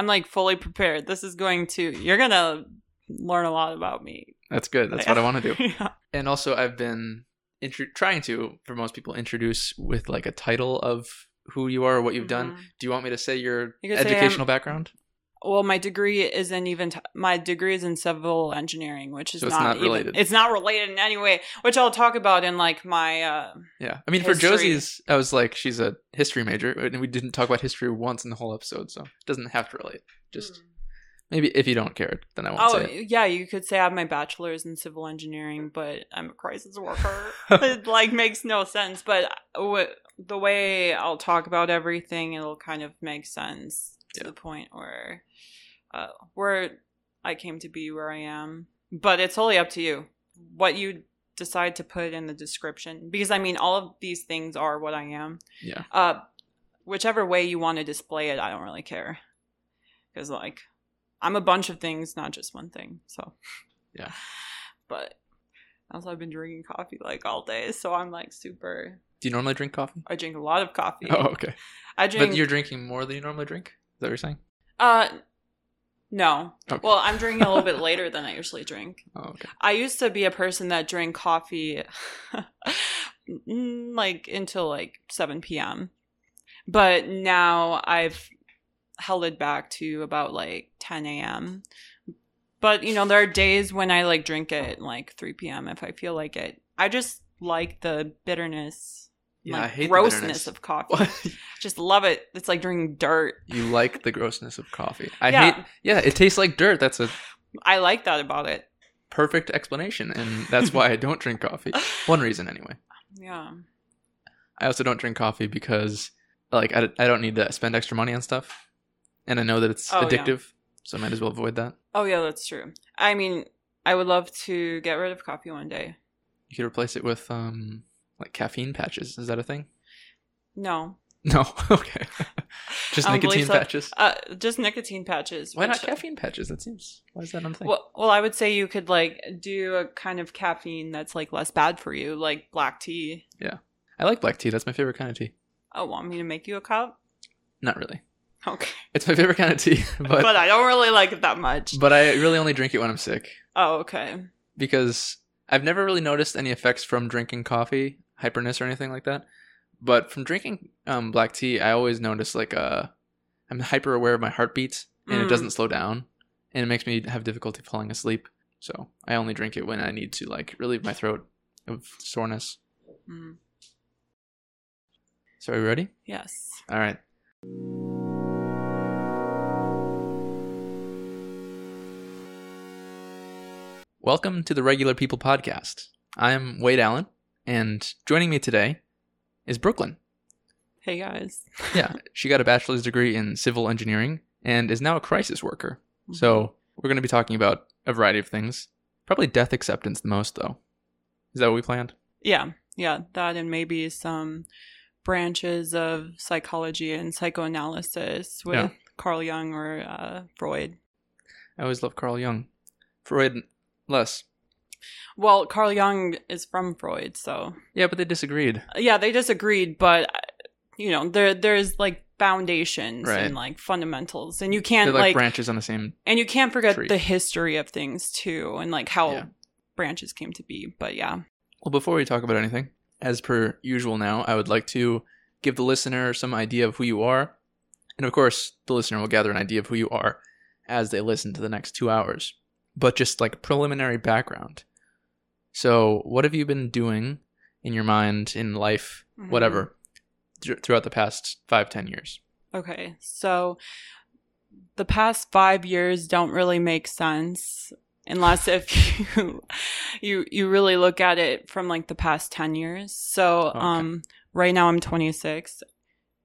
I'm like fully prepared. This is going to you're gonna learn a lot about me. That's good. That's what I want to do. yeah. And also, I've been intro- trying to, for most people, introduce with like a title of who you are or what you've done. Mhm. Do you want me to say your You could say educational background? Well, my degree isn't even t- my degree is in civil engineering, which is So not, not even, related. It's not related in any way, which I'll talk about in like my. uh Yeah. I mean, for Josie's, I was like, she's a history major, and we didn't talk about history once in the whole episode, so it doesn't have to relate. Just maybe if you don't care, then I won't Oh say it. yeah, you could say I have my bachelor's in civil engineering, but I'm a crisis worker. it like makes no sense. But w- the way I'll talk about everything, it'll kind of make sense to Yeah. the point where uh, where I came to be where I am. But it's totally up to you what you decide to put in the description, because I mean, all of these things are what I am. Yeah. Uh, whichever way you want to display it, I don't really care, because like I'm a bunch of things, not just one thing. So Yeah. But also, I've been drinking coffee like all day, so I'm like super. Do you normally drink coffee? I drink a lot of coffee. Oh, okay. I drink. But you're drinking more than you normally drink? That what you're saying? uh, no. Okay. Well, I'm drinking a little bit later than I usually drink. Oh, okay. I used to be a person that drank coffee like until like 7 p.m. But now I've held it back to about like 10 a.m. But you know, there are days when I like drink it like 3 p.m. if I feel like it. I just like the bitterness, Yeah, I like grossness of coffee. Just love it. It's like drinking dirt. you like the grossness of coffee. I Yeah. hate. Yeah, it tastes like dirt. That's a I like that about it. perfect explanation, and that's why I don't drink coffee. One reason, anyway. Yeah. I also don't drink coffee because, like, I, I don't need to spend extra money on stuff, and I know that it's Oh, yeah. addictive, so I might as well avoid that. Oh yeah, that's true. I mean, I would love to get rid of coffee one day. You could replace it with um like caffeine patches. Is that a thing? No, No. okay. Just nicotine so. patches. uh, just nicotine patches. Why not caffeine patches? That seems. Why is that a thing? Well, well, I would say you could like do a kind of caffeine that's like less bad for you, like black tea. Yeah, I like black tea. That's my favorite kind of tea. Oh, want me to make you a cup? Not really. Okay, It's my favorite kind of tea, but, but I don't really like it that much. but I really only drink it when I'm sick oh, okay. because I've never really noticed any effects from drinking coffee, hyperness or anything like that. But from drinking um, black tea, I always notice like uh, I'm hyper aware of my heartbeats and it Mm. doesn't slow down, and it makes me have difficulty falling asleep. So I only drink it when I need to like relieve my throat of soreness. Mm, So are you ready? yes. All right. Welcome to the Regular People Podcast. I'm Wade Allen, and joining me today is Brooklyn. Hey guys. Yeah, she got a bachelor's degree in civil engineering and is now a crisis worker. So we're going to be talking about a variety of things. Probably death acceptance the most, though. Is that what we planned? Yeah, yeah, that and maybe some branches of psychology and psychoanalysis with Yeah. Carl Jung or uh, Freud. I always love Carl Jung. Freud less. Well, Carl Jung is from Freud, so Yeah, but they disagreed. yeah, they disagreed, but you know, there there's like foundations Right. and like fundamentals, and you can't like, like, branches on the same. and you can't forget tree. the history of things too, and like how Yeah. branches came to be. But yeah, Well, before we talk about anything, as per usual now, I would like to give the listener some idea of who you are. And of course, the listener will gather an idea of who you are as they listen to the next two hours. But just like preliminary background. So, what have you been doing in your mind, in life, Mhm. whatever, thr- throughout the past five, ten years? Okay, so the past five years don't really make sense unless if you you you really look at it from like the past 10 years so Okay. um right now i'm 26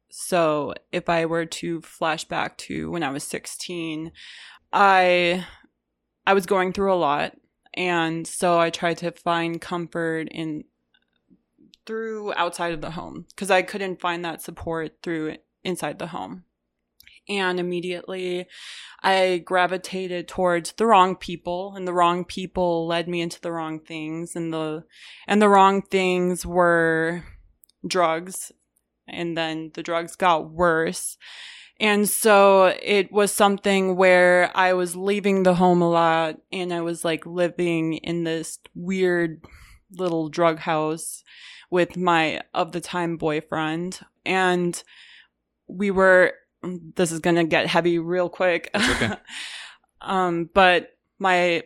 so if i were to flash back to when i was 16 i i was going through a lot and so i tried to find comfort in through outside of the home because i couldn't find that support through inside the home. And immediately I gravitated towards the wrong people and the wrong people led me into the wrong things and the and the wrong things were drugs. And then the drugs got worse And so it was something where I was leaving the home a lot and I was like living in this weird little drug house with my of the time boyfriend. And we were, this is going to get heavy real quick. okay. um, but my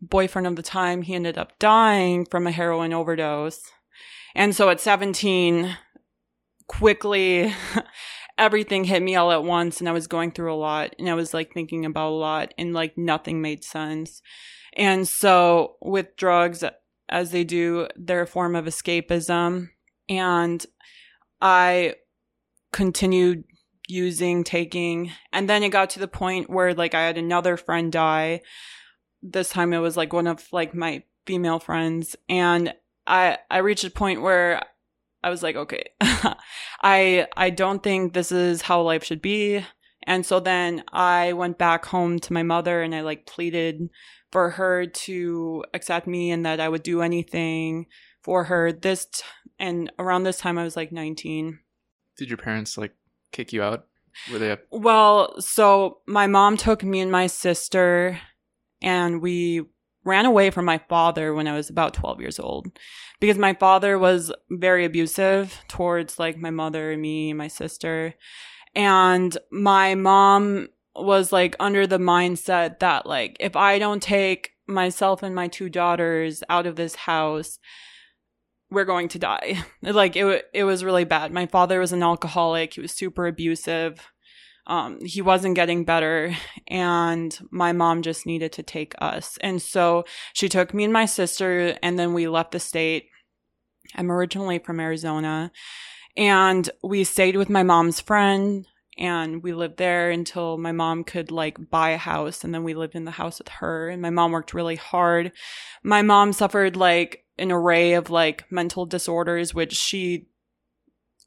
boyfriend of the time, he ended up dying from a heroin overdose. And so at 17, quickly everything hit me all at once and I was going through a lot and I was like thinking about a lot and like nothing made sense. And so with drugs, as they do, they're a form of escapism. And I continued using, taking, and then it got to the point where like I had another friend die. This time it was like one of like my female friends and I I reached a point where I was like, okay, I I don't think this is how life should be. And so then I went back home to my mother and I like pleaded for her to accept me and that I would do anything for her. This t- and around this time I was like 19. Did your parents like kick you out? Were they? Well, so my mom took me and my sister and we ran away from my father when I was about 12 years old because my father was very abusive towards like my mother and me and my sister. And my mom was like under the mindset that like if I don't take myself and my two daughters out of this house, we're going to die. Like it it was really bad. My father was an alcoholic. He was super abusive um, he wasn't getting better and my mom just needed to take us. And so she took me and my sister and then we left the state. I'm originally from Arizona and we stayed with my mom's friend and we lived there until my mom could like buy a house and then we lived in the house with her and my mom worked really hard. My mom suffered like an array of like mental disorders which she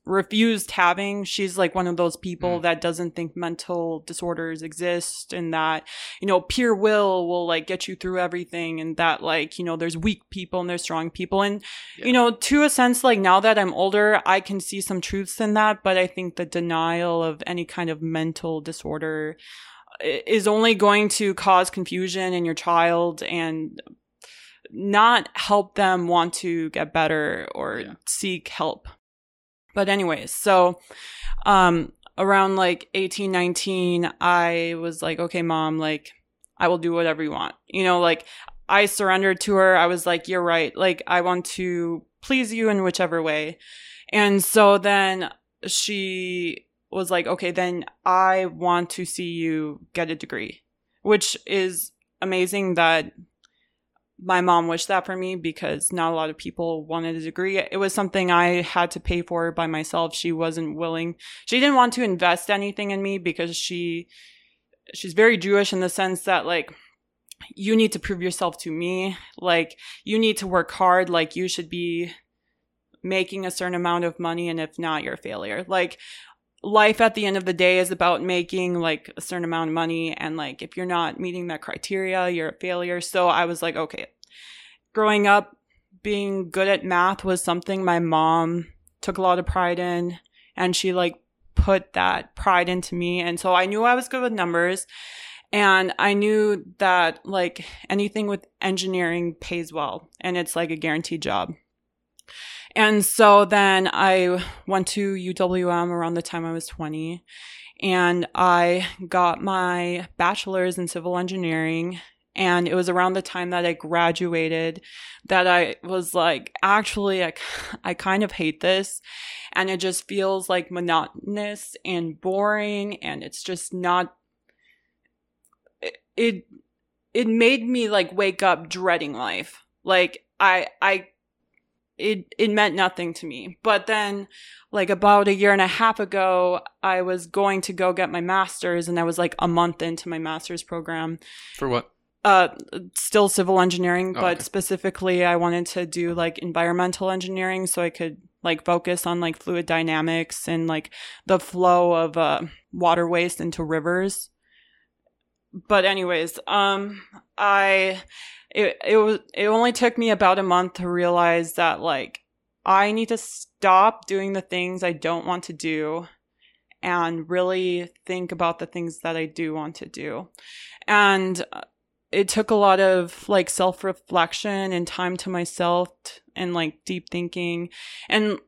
refused having. She's like one of those people mm. that doesn't think mental disorders exist and that, you know, pure will will like get you through everything and that like, you know, there's weak people and there's strong people. And, yeah. you know, to a sense, like now that I'm older, I can see some truths in that, but I think the denial of any kind of mental disorder is only going to cause confusion in your child and not help them want to get better or yeah. seek help. But anyways, so um around like 18, 19, I was like, okay, mom, like I will do whatever you want. You know, like I surrendered to her. I was like, you're right. Like I want to please you in whichever way. And so then she was like, okay, then I want to see you get a degree, which is amazing that my mom wished that for me because not a lot of people wanted a degree. It was something I had to pay for by myself. She wasn't willing. She didn't want to invest anything in me because she she's very Jewish in the sense that like you need to prove yourself to me. Like you need to work hard. Like you should be making a certain amount of money and if not you're a failure. Like life at the end of the day is about making like a certain amount of money and like if you're not meeting that criteria you're a failure. So i was like okay growing up being good at math was something my mom took a lot of pride in and she like put that pride into me. And so i knew i was good with numbers and i knew that like anything with engineering pays well and it's like a guaranteed job and so then I went to UWM around the time I was 20 and I got my bachelor's in civil engineering. And it was around the time that I graduated that I was like, actually, I, I kind of hate this. And it just feels like monotonous and boring. And it's just not, it, it, it made me like wake up dreading life. Like I, I it it meant nothing to me. But then like about a year and a half ago, I was going to go get my masters and I was like a month into my master's program. For what? Uh still civil engineering, oh, but okay. specifically I wanted to do like environmental engineering so I could like focus on like fluid dynamics and like the flow of uh water waste into rivers. But anyways, um I it it was it only took me about a month to realize that like I need to stop doing the things I don't want to do and really think about the things that I do want to do. And uh, it took a lot of like self reflection and time to myself t- and like deep thinking and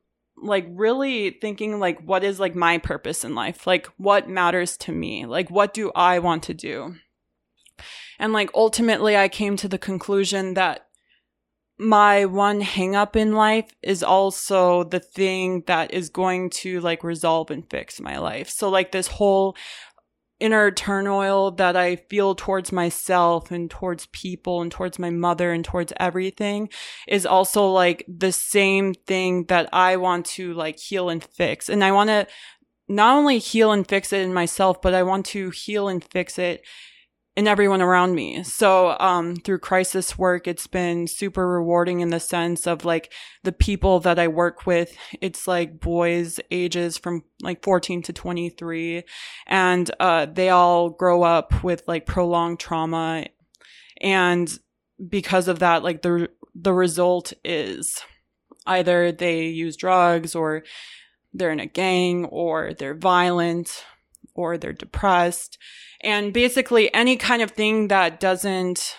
like really thinking like what is like my purpose in life? Like what matters to me? Like what do i want to do and like ultimately i came to the conclusion that my one hang up in life is also the thing that is going to like resolve and fix my life so like this whole inner turmoil that I feel towards myself and towards people and towards my mother and towards everything is also like the same thing that I want to like heal and fix. And I want to not only heal and fix it in myself, but I want to heal and fix it and everyone around me. So, um, through crisis work, it's been super rewarding in the sense of like the people that I work with. It's like boys ages from like 14 to 23 and, uh, they all grow up with like prolonged trauma. And because of that, like the, the result is either they use drugs or they're in a gang or they're violent or they're depressed and basically any kind of thing that doesn't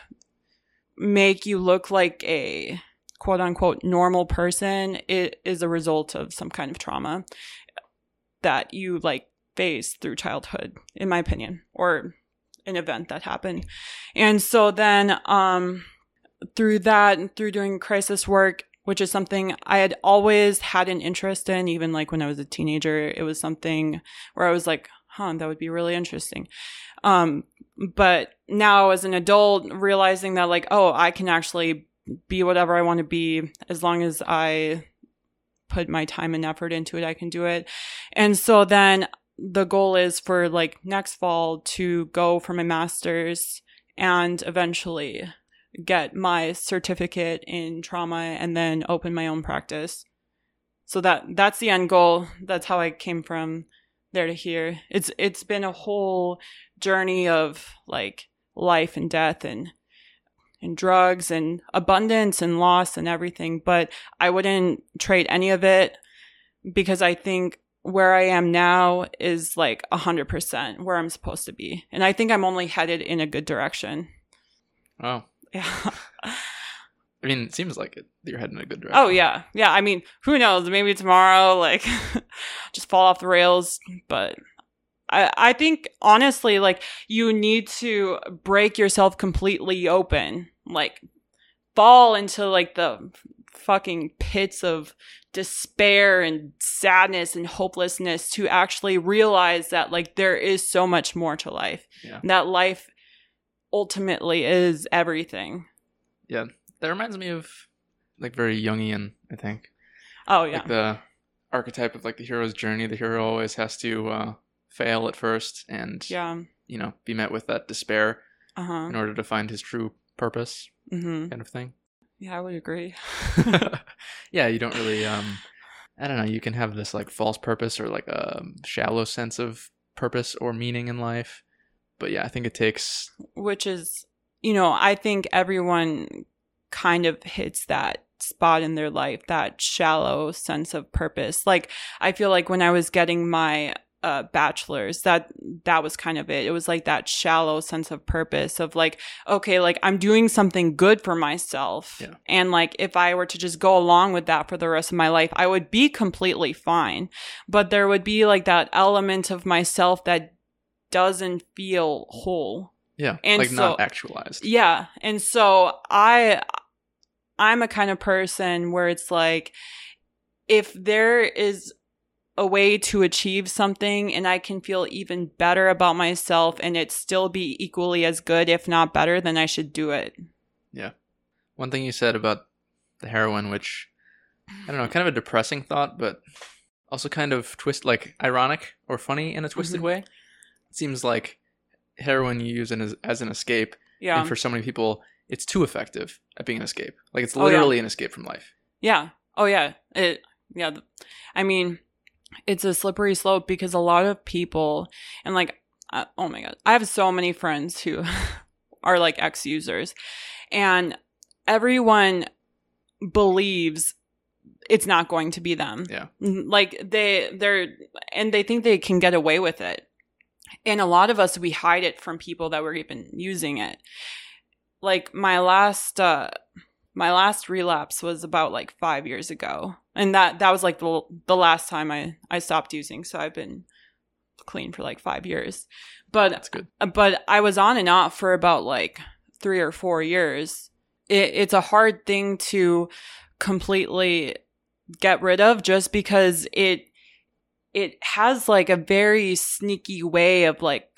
make you look like a quote unquote normal person it is a result of some kind of trauma that you like face through childhood in my opinion or an event that happened and so then um through that and through doing crisis work which is something I had always had an interest in, even like when I was a teenager. It was something where I was like, huh, that would be really interesting. Um, but now as an adult, realizing that like, oh, I can actually be whatever I want to be as long as I put my time and effort into it, I can do it. And so then the goal is for like next fall to go for my master's and eventually get my certificate in trauma and then open my own practice. So that that's the end goal. That's how I came from there to here. It's it's been a whole journey of like life and death and and drugs and abundance and loss and everything, but I wouldn't trade any of it because I think where I am now is like a hundred percent where I'm supposed to be. And I think I'm only headed in a good direction. Oh. Yeah. I mean, it seems like it. You're heading in a good oh, direction. Oh yeah, yeah. I mean, who knows? Maybe tomorrow, like, just fall off the rails. But I, I think honestly, like, you need to break yourself completely open. Like, fall into like the fucking pits of despair and sadness and hopelessness to actually realize that like there is so much more to life. Yeah. That life ultimately is everything. Yeah, that reminds me of like very Jungian. I think. Oh yeah. Like the archetype of like the hero's journey. The hero always has to uh, fail at first, and yeah. you know, be met with that despair Uh huh. in order to find his true purpose, Mm-hmm. kind of thing. Yeah, I would agree. yeah, you don't really. um I don't know. You can have this like false purpose or like a shallow sense of purpose or meaning in life, but yeah, I think it takes. Which is, you know, I think everyone kind of hits that spot in their life, that shallow sense of purpose. Like, I feel like when I was getting my uh, bachelor's, that that was kind of it. It was like that shallow sense of purpose of like, okay, like I'm doing something good for myself, Yeah. and like if I were to just go along with that for the rest of my life, I would be completely fine. But there would be like that element of myself that doesn't feel whole. Yeah, And like so- not actualized. Yeah. And so I I'm a kind of person where it's like if there is a way to achieve something and I can feel even better about myself and it still be equally as good if not better then I should do it. Yeah. One thing you said about the heroin, which I don't know, kind of a depressing thought, but also kind of twist, like ironic or funny in a twisted Mhm. way. It seems like heroin you use in as, as an escape, Yeah. and for so many people, it's too effective at being an escape. Like it's Oh, yeah. literally an escape from life. Yeah. Oh yeah. It yeah. I mean, it's a slippery slope because a lot of people and like uh, oh my god, I have so many friends who are like ex-users and everyone believes it's not going to be them. Yeah. Like they they're and they think they can get away with it. And a lot of us we hide it from people that were even using it. Like my last uh my last relapse was about like 5 years ago. And that that was like the the last time I I stopped using. So I've been clean for like 5 years. But That's good. but I was on and off for about like 3 or 4 years. It, it's a hard thing to completely get rid of just because it it has like a very sneaky way of like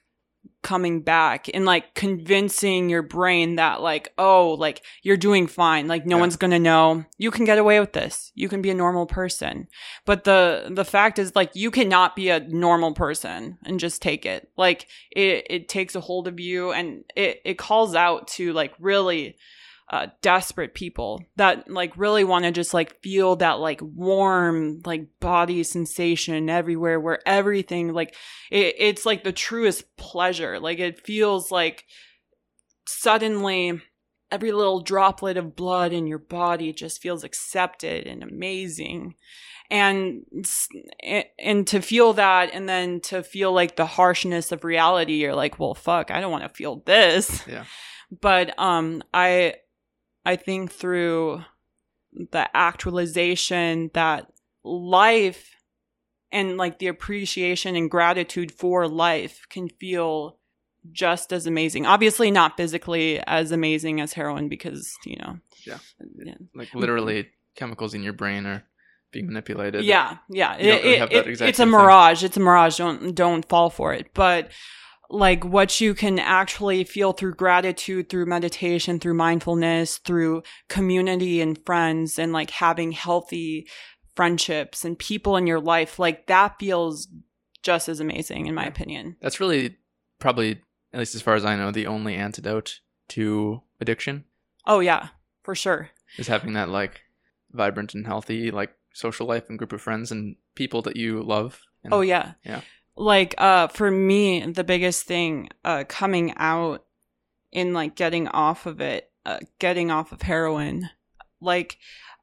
coming back and like convincing your brain that like oh like you're doing fine like no Yeah. one's going to know. You can get away with this. You can be a normal person. But the the fact is like you cannot be a normal person and just take it. Like it it takes a hold of you and it it calls out to like really uh, desperate people that like really want to just like feel that like warm like body sensation everywhere where everything like it, it's like the truest pleasure. Like it feels like suddenly every little droplet of blood in your body just feels accepted and amazing. And and to feel that and then to feel like the harshness of reality you're like well fuck i don't want to feel this. Yeah. but um i i think through the actualization that life and like the appreciation and gratitude for life can feel just as amazing obviously not physically as amazing as heroin because you know Yeah. yeah Like literally, chemicals in your brain are being manipulated. yeah, yeah. It- really it- it- it's a thing. mirage. It's a mirage. Don't don't fall for it. But like what you can actually feel through gratitude, through meditation, through mindfulness, through community and friends, and like having healthy friendships and people in your life, like that feels just as amazing, in my opinion. That's really probably, at least as far as I know, the only antidote to addiction Oh yeah, for sure. is having that like vibrant and healthy like social life and group of friends and people that you love. And, Oh yeah. Yeah. Like uh for me the biggest thing uh coming out in like getting off of it, uh, getting off of heroin, like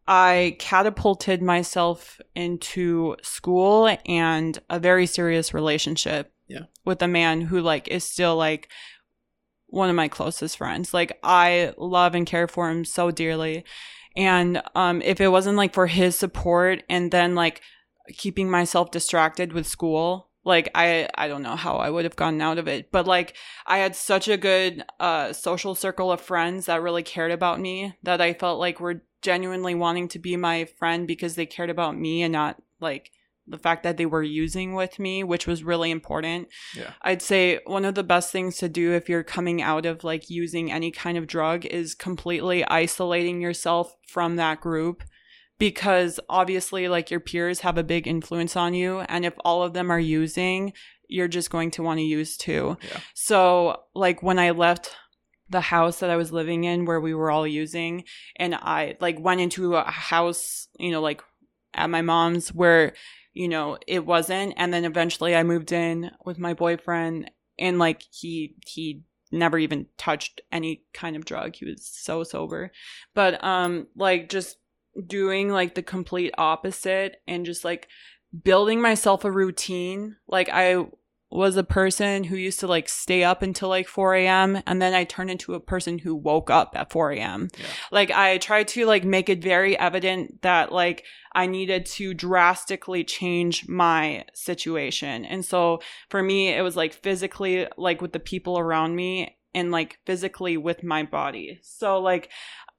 I catapulted myself into school and a very serious relationship Yeah. with a man who like is still like one of my closest friends. Like I love and care for him so dearly. And um if it wasn't like for his support and then like keeping myself distracted with school, like I I don't know how I would have gotten out of it. But like I had such a good uh social circle of friends that really cared about me that I felt like were genuinely wanting to be my friend because they cared about me and not like the fact that they were using with me, which was really important. Yeah. I'd say one of the best things to do if you're coming out of like using any kind of drug is completely isolating yourself from that group because obviously like your peers have a big influence on you and if all of them are using, you're just going to want to use too. Yeah. So like when I left the house that I was living in where we were all using and I like went into a house, you know, like at my mom's where you know it wasn't and then eventually I moved in with my boyfriend and like he he never even touched any kind of drug. He was so sober. But um like just doing like the complete opposite and just like building myself a routine. Like I was a person who used to like stay up until like 4 a.m. and then I turned into a person who woke up at 4 a.m. Yeah. Like I tried to like make it very evident that like I needed to drastically change my situation. And so for me, it was like physically, like with the people around me and like physically with my body. So like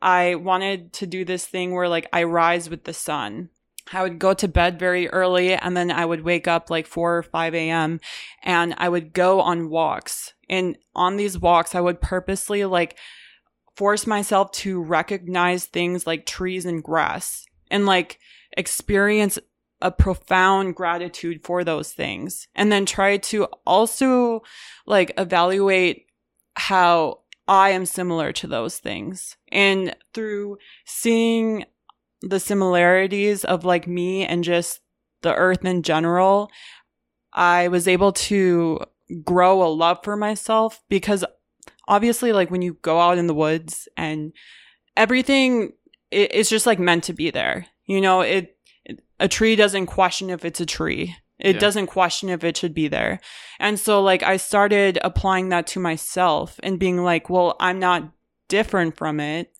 I wanted to do this thing where like I rise with the sun. I would go to bed very early and then I would wake up like 4 or 5 a.m. and I would go on walks. And on these walks, I would purposely like force myself to recognize things like trees and grass and like experience a profound gratitude for those things. And then try to also like evaluate how I am similar to those things. And through seeing the similarities of like me and just the earth in general, I was able to grow a love for myself because obviously like when you go out in the woods and everything it, it's just like meant to be there. You know, it, a tree doesn't question if it's a tree. It Yeah. doesn't question if it should be there. And so like I started applying that to myself and being like, well, I'm not different from it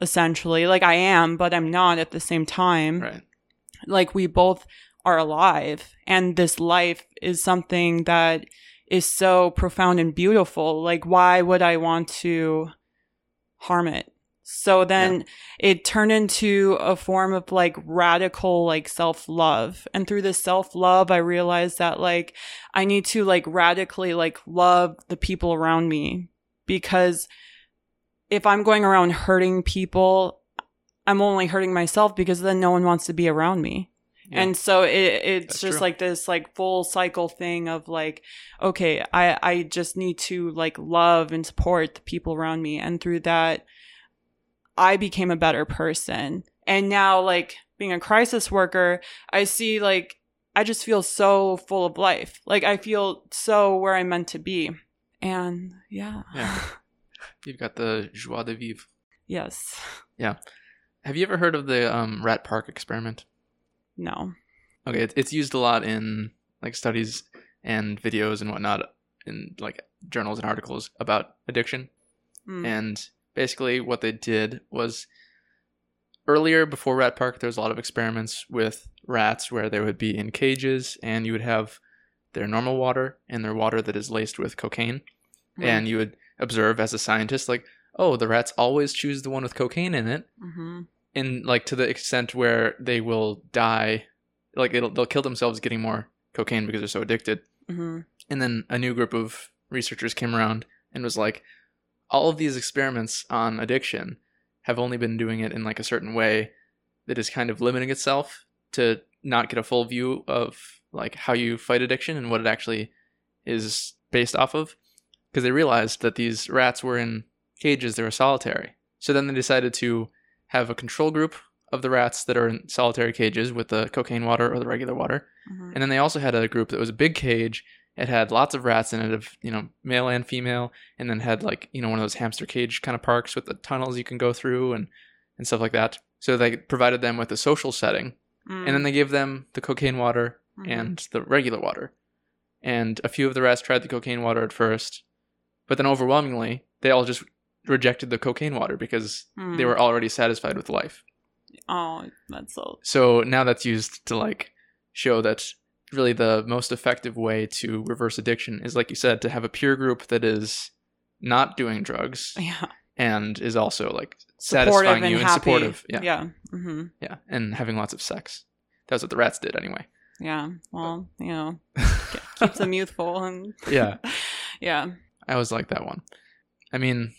essentially. Like I am, but I'm not at the same time Right. like we both are alive and this life is something that is so profound and beautiful like why would i want to harm it so then it turned into a form of like radical like self-love. And through this self-love i realized that like i need to like radically like love the people around me. Because if i'm going around hurting people i'm only hurting myself because then no one wants to be around me. Yeah. and so it, it's That's just true. like this like full cycle thing of like okay i i just need to like love and support the people around me. And through that i became a better person and now like being a crisis worker i see like i just feel so full of life like i feel so where i'm meant to be and yeah, Yeah. You've got the joie de vivre. yes Yeah. Have you ever heard of the um, rat park experiment? no Okay, it's used a lot in like studies and videos and whatnot in like journals and articles about addiction. Mm. And basically, what they did was earlier before Rat Park, there was a lot of experiments with rats where they would be in cages and you would have their normal water and their water that is laced with cocaine. Mm. And you would observe as a scientist, like, oh, the rats always choose the one with cocaine in it. hmm And like to the extent where they will die, like it'll, they'll kill themselves getting more cocaine because they're so addicted. hmm And then a new group of researchers came around and was like, all of these experiments on addiction have only been doing it in like a certain way that is kind of limiting itself to not get a full view of like how you fight addiction and what it actually is based off of. Because they realized that these rats were in cages, they were solitary. So then they decided to have a control group of the rats that are in solitary cages with the cocaine water or the regular water. hmm And then they also had a group that was a big cage. It had lots of rats in it, of you know, male and female, and then had like you know one of those hamster cage kind of parks with the tunnels you can go through and and stuff like that. So they provided them with a social setting, Mm. and then they gave them the cocaine water Mhm. and the regular water. And a few of the rats tried the cocaine water at first, but then overwhelmingly they all just rejected the cocaine water because they Mm. were already satisfied with life. Oh, that's so. So now that's used to like show that really the most effective way to reverse addiction is like you said to have a peer group that is not doing drugs Yeah. and is also like Supportive satisfying and you and happy. supportive. Yeah. Yeah. hmm Yeah. And having lots of sex. That's what the rats did anyway. Yeah. Well, you know, keeps them youthful and. Yeah. yeah. I always like that one. I mean,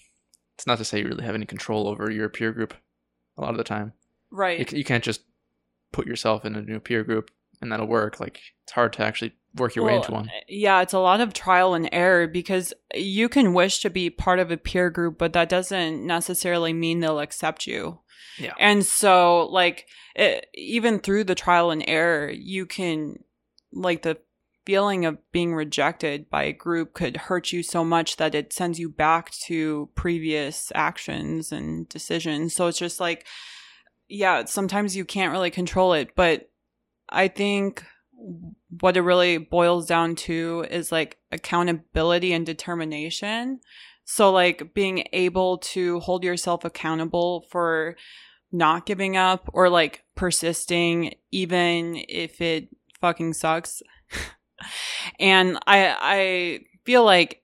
it's not to say you really have any control over your peer group a lot of the time. Right. c- you can't just put yourself in a new peer group and that'll work. Like it's hard to actually work your way into one. Eh, yeah, it's a lot of trial and error because you can wish to be part of a peer group, but that doesn't necessarily mean they'll accept you. Yeah. And so, like, it, even through the trial and error, you can, like, the feeling of being rejected by a group could hurt you so much that it sends you back to previous actions and decisions. So it's just like, yeah, sometimes you can't really control it, but I think what it really boils down to is like accountability and determination. So, like being able to hold yourself accountable for not giving up or like persisting, even if it fucking sucks. and I, I feel like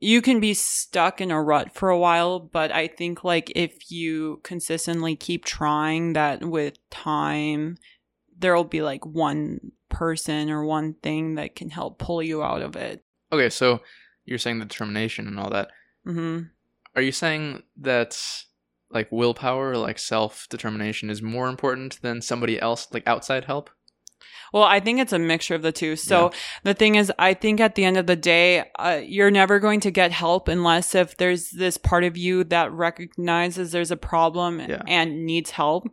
you can be stuck in a rut for a while, but I think like if you consistently keep trying that with time, there'll be like one person or one thing that can help pull you out of it. Okay, so you're saying the determination and all that. hmm Are you saying that like willpower, like self determination, is more important than somebody else, like outside help? Well, I think it's a mixture of the two. So the thing is, I think at the end of the day, uh, you're never going to get help unless if there's this part of you that recognizes there's a problem Yeah. and needs help.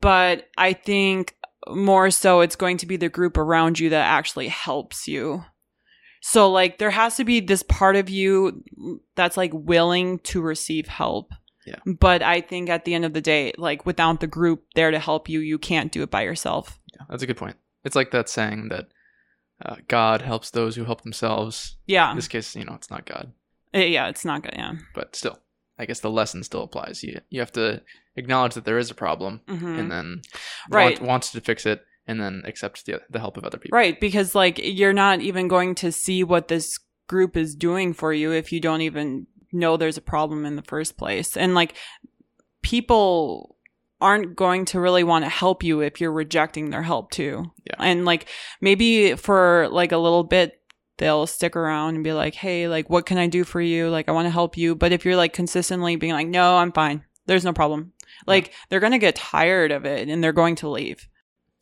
But I think more so it's going to be the group around you that actually helps you. So like there has to be this part of you that's like willing to receive help. Yeah. But I think at the end of the day, like without the group there to help you, you can't do it by yourself. Yeah, that's a good point. It's like that saying that uh, God helps those who help themselves. Yeah. In this case, you know, it's not God, Uh, yeah, it's not good. Yeah. but still, I guess the lesson still applies. You you have to acknowledge that there is a problem, Mhm. and then Right. want, wants to fix it, and then accept the the help of other people. Right, because like you're not even going to see what this group is doing for you if you don't even know there's a problem in the first place. And like people aren't going to really want to help you if you're rejecting their help too. Yeah. And like maybe for like a little bit they'll stick around and be like, "Hey, like what can I do for you? Like I want to help you." But if you're like consistently being like, "No, I'm fine. There's no problem." Like they're going to get tired of it and they're going to leave.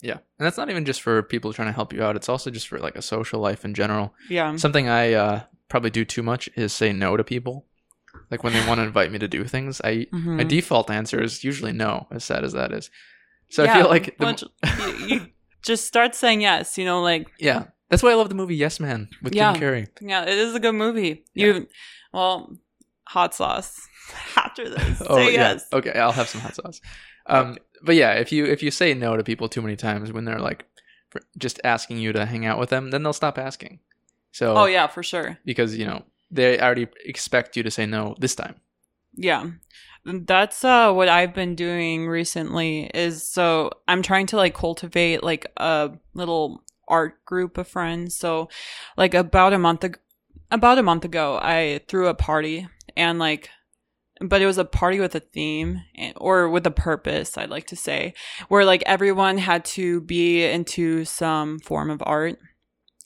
Yeah, and that's not even just for people trying to help you out. It's also just for like a social life in general. Yeah. Something I uh, probably do too much is say no to people. Like when they want to invite me to do things, I Mhm. my default answer is usually no. As sad as that is, so I feel like the, well, you, you just start saying yes. You know, like yeah, that's why I love the movie Yes Man with Yeah. Jim Carrey. yeah, it is a good movie. Yeah. You, well, hot sauce after this. Oh say yeah, okay, I'll have some hot sauce. Um, but yeah, if you if you say no to people too many times when they're like just asking you to hang out with them, then they'll stop asking. So Oh yeah, for sure. because you know they already expect you to say no this time. Yeah. That's uh what I've been doing recently is so I'm trying to like cultivate like a little art group of friends. So like about a month ago about a month ago I threw a party and like but it was a party with a theme or with a purpose, I'd like to say, where like everyone had to be into some form of art.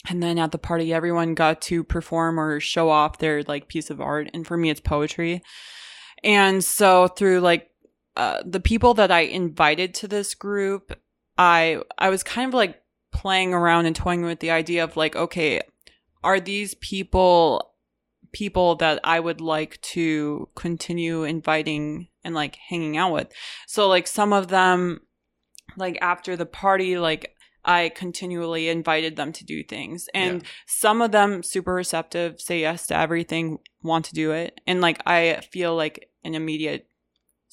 And then at the party, everyone got to perform or show off their like piece of art. And for me, it's poetry. And so through like uh, the people that I invited to this group, I I was kind of like playing around and toying with the idea of like, okay, are these people people that I would like to continue inviting and like hanging out with? So like some of them, like after the party, like I continually invited them to do things. And some of them super receptive, say yes to everything, want to do it. And like I feel like an immediate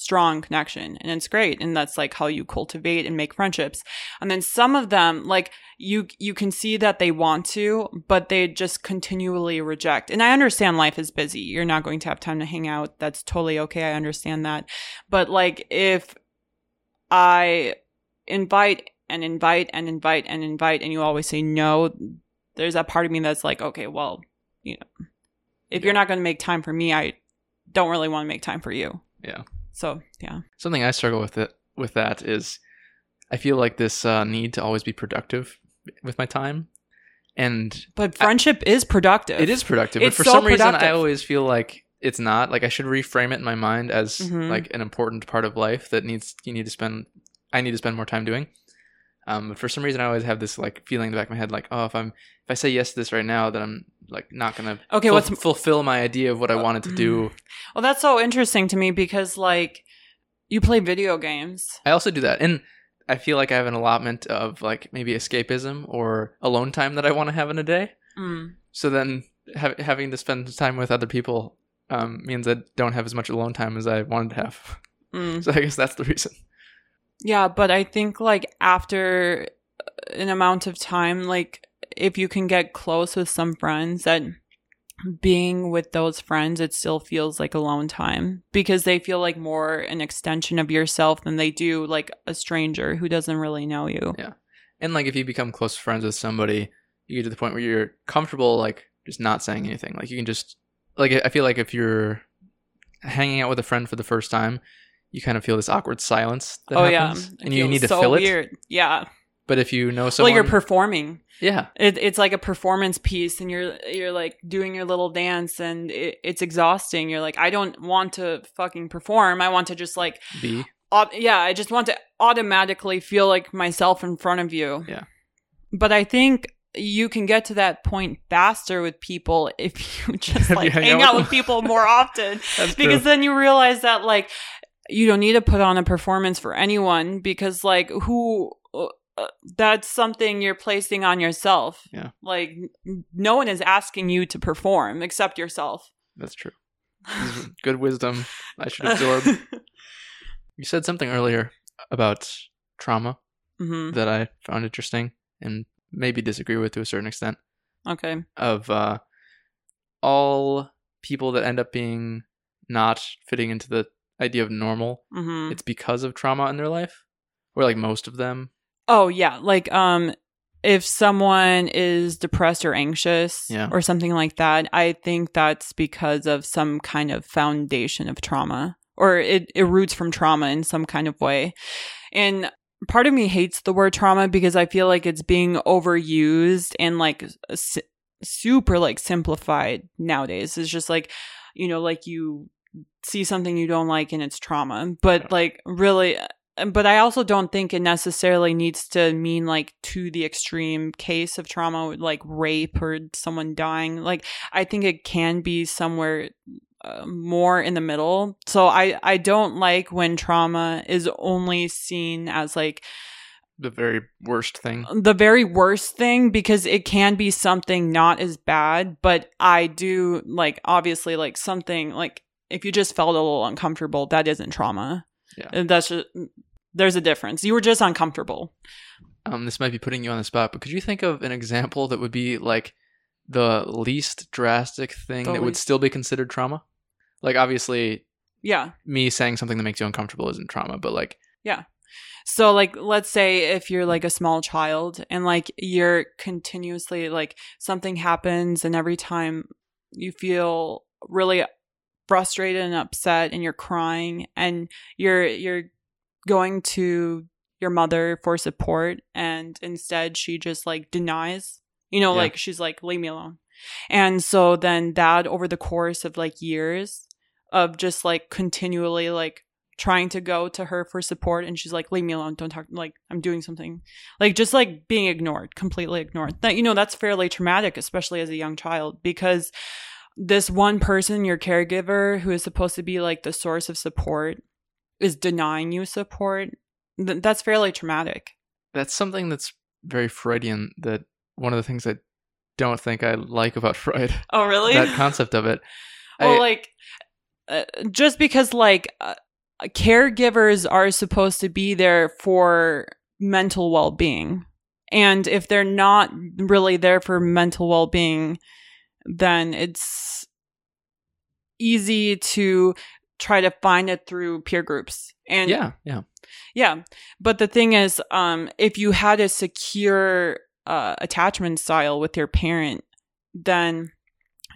strong connection and it's great and that's like how you cultivate and make friendships. And then some of them like you you can see that they want to but they just continually reject. And i understand life is busy. You're not going to have time to hang out. That's totally okay. I understand that. But like if i invite and invite and invite and invite and you always say no there's that part of me that's like okay well you know if you're not going to make time for me i don't really want to make time for you. Yeah. So yeah Something I struggle with it with that is I feel like this uh, need to always be productive with my time, and but friendship is productive it is productive. It's but for so some reason, I always feel like it's not. Like I should reframe it in my mind as Mhm. like an important part of life that needs you need to spend. I need to spend more time doing. Um, but for some reason, I always have this like feeling in the back of my head, like, oh, if I'm if I say yes to this right now, then I'm like not gonna Okay, ful- what's- fulfill my idea of what I wanted to do. well that's so interesting to me because like you play video games I also do that, and I feel like I have an allotment of like maybe escapism or alone time that I want to have in a day. mm. So then ha- having to spend time with other people um, means I don't have as much alone time as I wanted to have. Mm. So I guess that's the reason. Yeah but i think like after uh, an amount of time like if you can get close with some friends that being with those friends it still feels like alone time because they feel like more an extension of yourself than they do like a stranger who doesn't really know you Yeah. And like if you become close friends with somebody, you get to the point where you're comfortable like just not saying anything. Like you can just like I feel like if you're hanging out with a friend for the first time, you kind of feel this awkward silence that oh happens, yeah and you need to so fill weird. yeah. But if you know someone, well you're performing. Yeah, it, it's like a performance piece and you're you're like doing your little dance and it, it's exhausting. You're like i don't want to fucking perform. I want to just like be. au- yeah i just want to automatically feel like myself in front of you. Yeah. but i think you can get to that point faster with people if you just like hang hang out with with people more often. Because true. then you realize that like you don't need to put on a performance for anyone because like who uh, uh, that's something you're placing on yourself Yeah. like no one is asking you to perform except yourself That's true. Good wisdom I should absorb. You said something earlier about trauma hmm that I found interesting and maybe disagree with to a certain extent. Okay. Of uh, all people that end up being not fitting into the idea of normal, hmm it's because of trauma in their life, or like most of them. Oh yeah, like um if someone is depressed or anxious Yeah. or something like that, I think that's because of some kind of foundation of trauma or it, it roots from trauma in some kind of way. And part of me hates the word trauma because I feel like it's being overused and like s- super like simplified nowadays. It's just like, you know, like you see something you don't like and it's trauma. But like really but I also don't think it necessarily needs to mean like to the extreme case of trauma, like rape or someone dying. Like I think it can be somewhere uh, more in the middle. So I I don't like when trauma is only seen as like The very worst thing. the very worst thing because it can be something not as bad, but I do like obviously like something like if you just felt a little uncomfortable, that isn't trauma. Yeah. And That's just there's a difference. You were just uncomfortable. Um, this might be putting you on the spot, but could you think of an example that would be like the least drastic thing The that would still be considered trauma? Like, obviously, Yeah. me saying something that makes you uncomfortable isn't trauma, but like, yeah. So like let's say if you're like a small child and like you're continuously like something happens and every time you feel really frustrated and upset and you're crying and you're you're going to your mother for support and instead she just like denies you know Yeah. like she's like leave me alone. And so then that over the course of like years of just like continually like trying to go to her for support and she's like leave me alone don't talk like i'm doing something. Like just like being ignored completely ignored. That you know that's fairly traumatic especially as a young child because this one person your caregiver who is supposed to be like the source of support is denying you support Th- that's fairly traumatic that's something that's very Freudian. That one of the things I don't think I like about Freud, oh really that concept of it. well I- like uh, just because like uh, caregivers are supposed to be there for mental well-being and if they're not really there for mental well-being then it's easy to try to find it through peer groups and yeah, yeah, yeah. But the thing is, um, if you had a secure uh, attachment style with your parent, then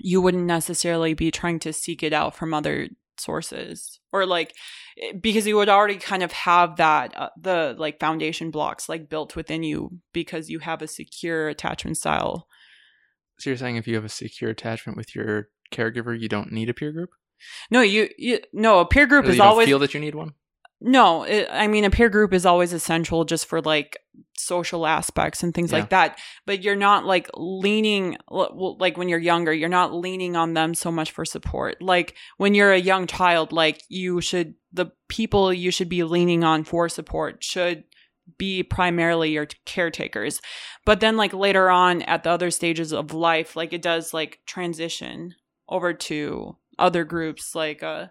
you wouldn't necessarily be trying to seek it out from other sources or like eh, because you would already kind of have that uh, the like foundation blocks like built within you because you have a secure attachment style So you're saying if you have a secure attachment with your caregiver, you don't need a peer group? no you, you no a peer group Or is you always feel that you need one? No, it, I mean a peer group is always essential just for like social aspects and things Yeah. like that. But you're not like leaning like when you're younger, you're not leaning on them so much for support. Like when you're a young child, like you should the people you should be leaning on for support should be primarily your caretakers. But then like later on at the other stages of life, like it does like transition over to other groups like uh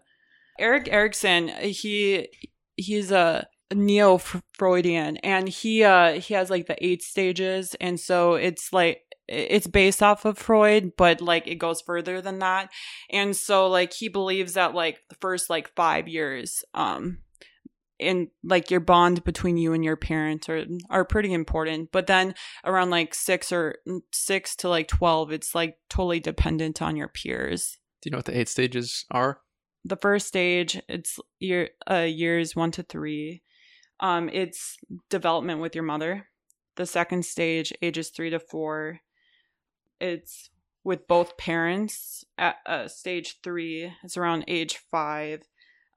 Erik Erikson, he he's a neo Freudian and he uh he has like the eight stages and so it's like it's based off of Freud but like it goes further than that and so like he believes that like the first like 5 years um and like your bond between you and your parents are are pretty important but then around like 6 or 6 to like 12 it's like totally dependent on your peers. Do you know what the eight stages are? the first stage it's year uh years one to three. Um it's development with your mother. The second stage ages three to four it's with both parents. At uh, stage three it's around age five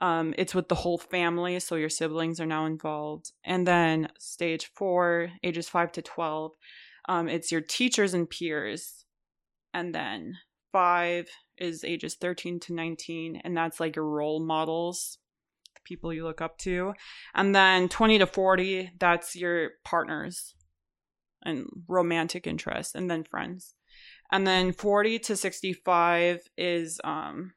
um it's with the whole family so your siblings are now involved. And then stage four ages five to 12 um it's your teachers and peers. And then five is ages 13 to 19 and that's like your role models the people you look up to. And then 20 to 40 that's your partners and romantic interest and then friends. And then 40 to 65 is um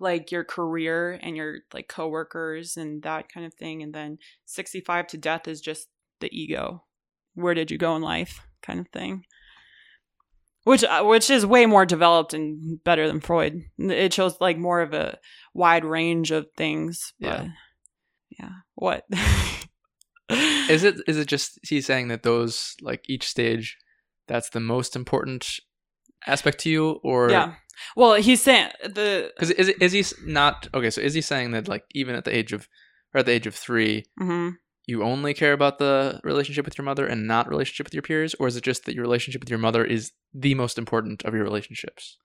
like your career and your like coworkers and that kind of thing and then 65 to death is just the ego. Where did you go in life? Kind of thing. Which uh, which is way more developed and better than freud. It shows like more of a wide range of things but Yeah. yeah. What? Is it is it just he's saying that those like each stage that's the most important aspect to you or yeah well he's saying the Because is is he not okay? So is he saying that like even at the age of or at the age of three, mhm. you only care about the relationship with your mother and not relationship with your peers, or is it just that your relationship with your mother is the most important of your relationships,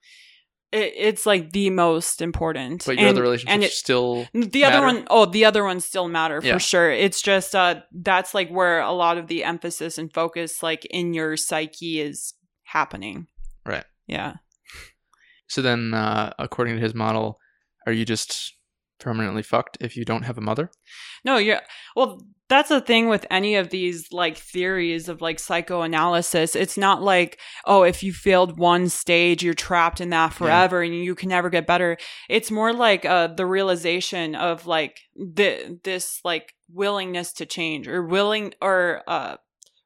it, it's like the most important but your And- other and relationships it, still The other matter? one, oh, the other ones still matter for sure. It's just uh that's like where a lot of the emphasis and focus like in your psyche is happening. Right. Yeah. So then, uh, according to his model, are you just permanently fucked if you don't have a mother? No, you're well, that's the thing with any of these like theories of like psychoanalysis. It's not like, oh, if you failed one stage, you're trapped in that forever and you can never get better. It's more like uh the realization of like the this like willingness to change or willing or uh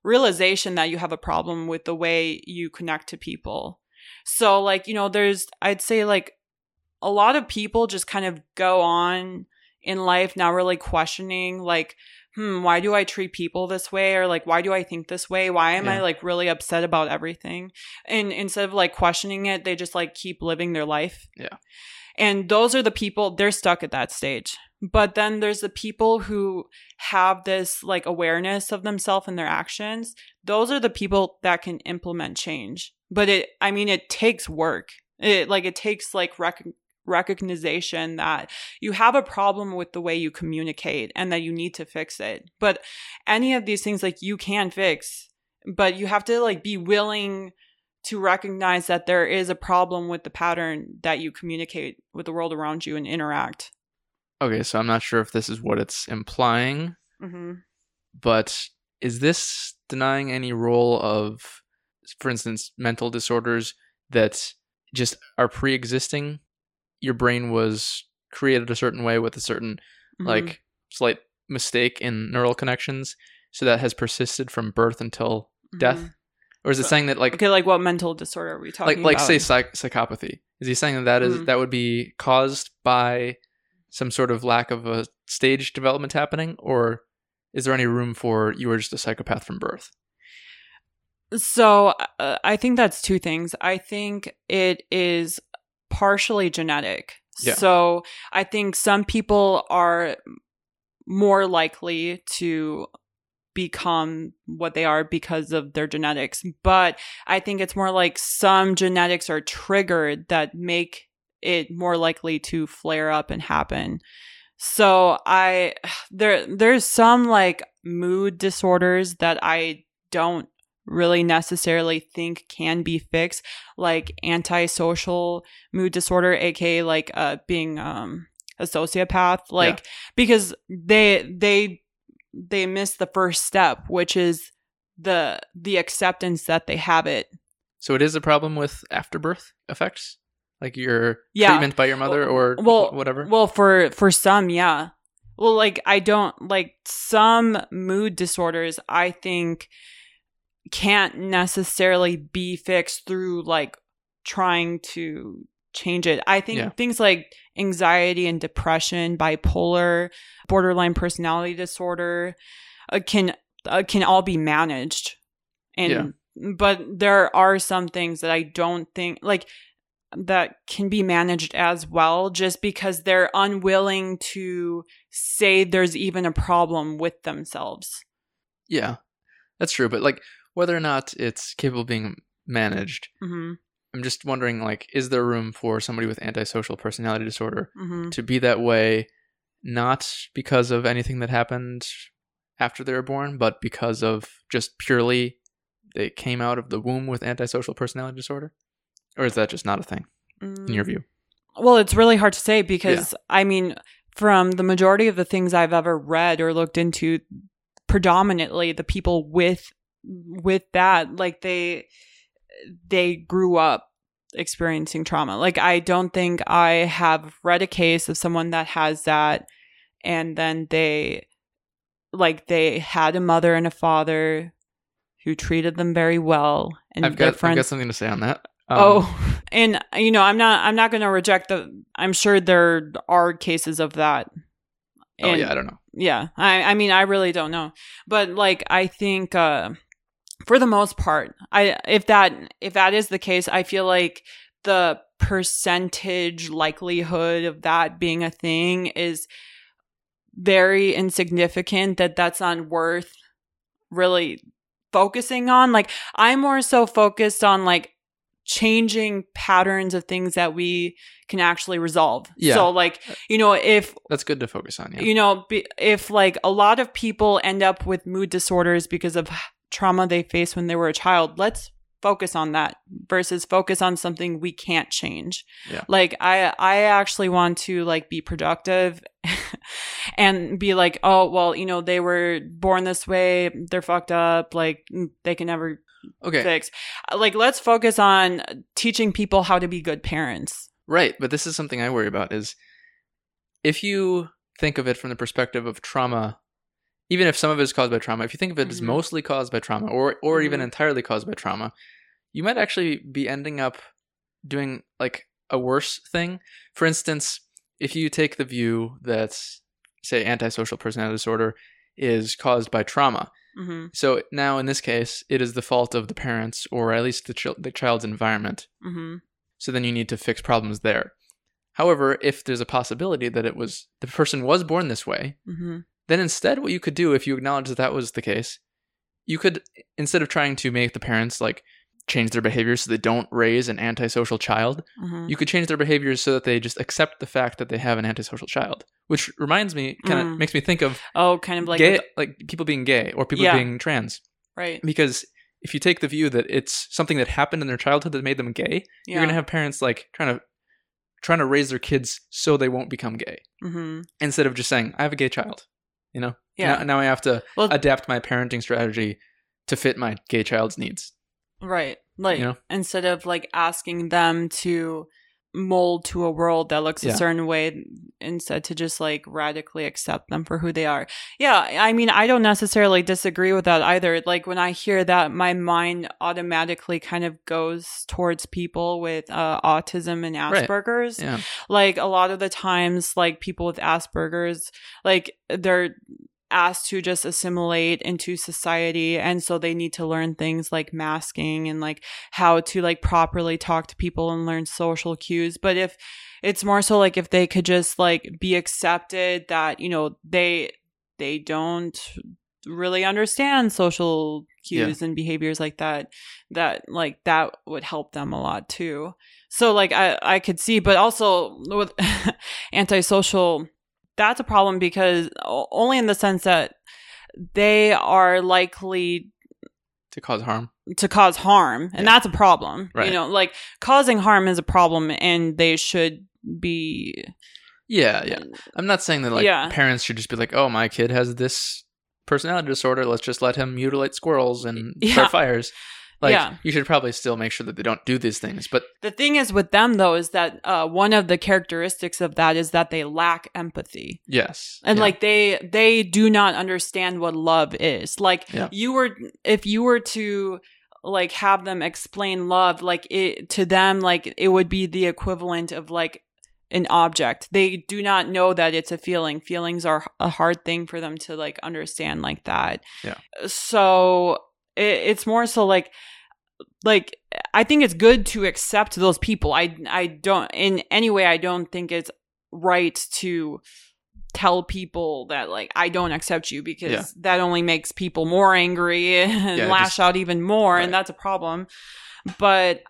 realization that you have a problem with the way you connect to people. So like, you know, there's I'd say like a lot of people just kind of go on in life not really questioning like hmm why do i treat people this way? Or like why do i think this way? Why am i like really upset about everything? And instead of like questioning it they just like keep living their life. Yeah. and those are the people they're stuck at that stage. But then there's the people who have this like awareness of themselves and their actions. Those are the people that can implement change but it i mean it takes work. It like it takes like rec- recognition that you have a problem with the way you communicate and that you need to fix it. But any of these things like you can fix but you have to like be willing to recognize that there is a problem with the pattern that you communicate with the world around you and interact. Okay, so I'm not sure if this is what it's implying, mm-hmm. but is this denying any role of, for instance, mental disorders that just are pre-existing? Your brain was created a certain way with a certain Mm-hmm. like slight mistake in neural connections, so that has persisted from birth until death. Or is it saying that like okay like what mental disorder are we talking like like about say psych- psychopathy? Is he saying that that is- Mhm. that would be caused by some sort of lack of a stage development happening, or is there any room for you were just a psychopath from birth? So uh, I think that's two things. I think it is partially genetic. Yeah. So I think some people are more likely to become what they are because of their genetics. But I think it's more like some genetics are triggered that make it more likely to flare up and happen. So I there there's some like mood disorders that I don't really necessarily think can be fixed like antisocial mood disorder aka like uh being um a sociopath like because they they they miss the first step which is the the acceptance that they have it So it is a problem with afterbirth effects, like your Yeah. treatment by your mother or well whatever. well for for some yeah well like i don't like some mood disorders i think can't necessarily be fixed through like trying to change it i think Yeah. things like anxiety and depression bipolar borderline personality disorder uh, can uh, can all be managed and but there are some things that i don't think like that can be managed as well just because they're unwilling to say there's even a problem with themselves. yeah, that's true. But like whether or not it's capable of being managed, hmm I'm just wondering like, is there room for somebody with antisocial personality disorder hmm to be that way, not because of anything that happened after they were born, but because of just purely they came out of the womb with antisocial personality disorder? Or is that just not a thing in your view? Mm. Well, it's really hard to say because I mean, from the majority of the things I've ever read or looked into, predominantly the people with with that, like they they grew up experiencing trauma. Like I don't think I have read a case of someone that has that and then they like they had a mother and a father who treated them very well and I've got, I've got something to say on that. Um, oh and you know i'm not i'm not going to reject the i'm sure there are cases of that oh yeah, I don't know. yeah i i mean i really don't know but like i think uh for the most part i if that if that is the case i feel like the percentage likelihood of that being a thing is very insignificant that that's not worth really focusing on like i'm more so focused on like changing patterns of things that we can actually resolve Yeah. so like uh, you know if That's good to focus on. Yeah. you know be, if like a lot of people end up with mood disorders because of trauma they faced when they were a child let's focus on that versus focus on something we can't change Yeah. like i i actually want to like be productive and be like oh well you know they were born this way they're fucked up like they can never okay. fix like let's focus on teaching people how to be good parents Right, but this is something I worry about is if you think of it from the perspective of trauma, even if some of it is caused by trauma, if you think of it as Mhm. mostly caused by trauma or or even Mhm. entirely caused by trauma, you might actually be ending up doing like a worse thing. For instance, if you take the view that say antisocial personality disorder is caused by trauma. hmm So now in this case, it is the fault of the parents or at least the, chil- the child's environment hmm so then you need to fix problems there. However, if there's a possibility that it was the person was born this way, hmm then instead what you could do if you acknowledge that that was the case, you could instead of trying to make the parents like change their behaviors so they don't raise an antisocial child, hmm you could change their behaviors so that they just accept the fact that they have an antisocial child. Which reminds me, kind of Mm. makes me think of oh kind of like gay, with- like people being gay or people Yeah. being trans. right Because if you take the view that it's something that happened in their childhood that made them gay, yeah you're gonna have parents like trying to trying to raise their kids so they won't become gay hmm instead of just saying i have a gay child you know? Yeah. Now, now i have to well adapt my parenting strategy to fit my gay child's needs. Right. Like you know? instead of like asking them to mold to a world that looks Yeah. a certain way instead to just like radically accept them for who they are yeah i mean i don't necessarily disagree with that either like when i hear that my mind automatically kind of goes towards people with uh, autism and Right. asperger's yeah like a lot of the times like people with asperger's like they're asked to just assimilate into society and so they need to learn things like masking and like how to like properly talk to people and learn social cues. But if it's more so like if they could just like be accepted that you know they they don't really understand social cues and behaviors like that that like that would help them a lot too. So like i i could see but also with antisocial that's a problem because only in the sense that they are likely to cause harm to cause harm and Yeah. that's a problem Right. you know like causing harm is a problem and they should be yeah yeah i'm not saying that like Yeah. parents should just be like oh my kid has this personality disorder let's just let him mutilate squirrels and Yeah. start fires like Yeah. you should probably still make sure that they don't do these things but the thing is with them though is that uh, one of the characteristics of that is that they lack empathy yes and yeah. like they they do not understand what love is like Yeah. you were if you were to like have them explain love like it to them like it would be the equivalent of like an object they do not know that it's a feeling feelings are a hard thing for them to like understand like that Yeah. so it, it's more so like like i think it's good to accept those people i i don't in any way i don't think it's right to tell people that like I don't accept you because Yeah. that only makes people more angry and Yeah, lash just- out even more Right. and that's a problem. But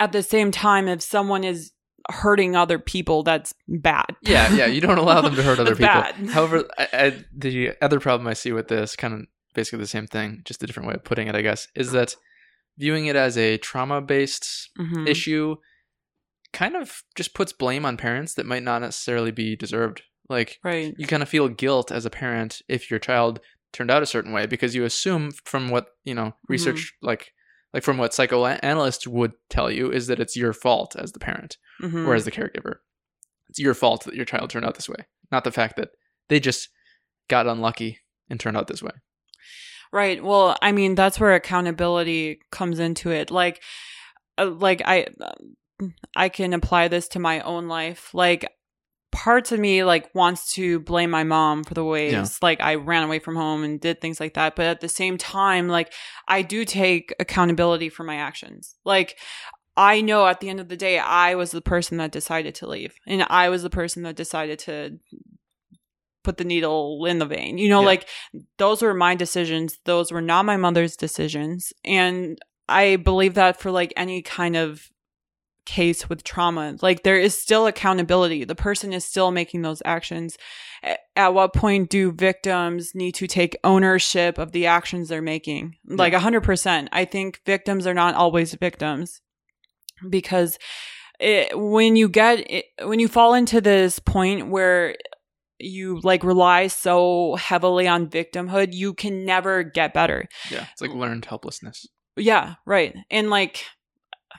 at the same time if someone is hurting other people that's bad. yeah yeah you don't allow them to hurt other people bad. however I, I, the other problem i see with this kind of basically the same thing just a different way of putting it i guess is that viewing it as a trauma based Mhm. issue kind of just puts blame on parents that might not necessarily be deserved like Right. you kind of feel guilt as a parent if your child turned out a certain way because you assume from what you know research like like from what psychoanalysts would tell you is that it's your fault as the parent Mhm. or as the caregiver. It's your fault that your child turned out this way, not the fact that they just got unlucky and turned out this way. Right. Well, I mean, that's where accountability comes into it. Like, uh, like I, um, I can apply this to my own life. Like, parts of me like wants to blame my mom for the ways Yeah. like I ran away from home and did things like that. But at the same time, like I do take accountability for my actions. Like. I know at the end of the day, I was the person that decided to leave, and I was the person that decided to put the needle in the vein. You know, Yeah. like those were my decisions. Those were not my mother's decisions. And I believe that for like any kind of case with trauma, like there is still accountability. The person is still making those actions. At what point do victims need to take ownership of the actions they're making? Like a 100%. I think victims are not always victims because it, when you get it, when you fall into this point where you like rely so heavily on victimhood, you can never get better. Yeah, it's like learned helplessness. Yeah, right. And like,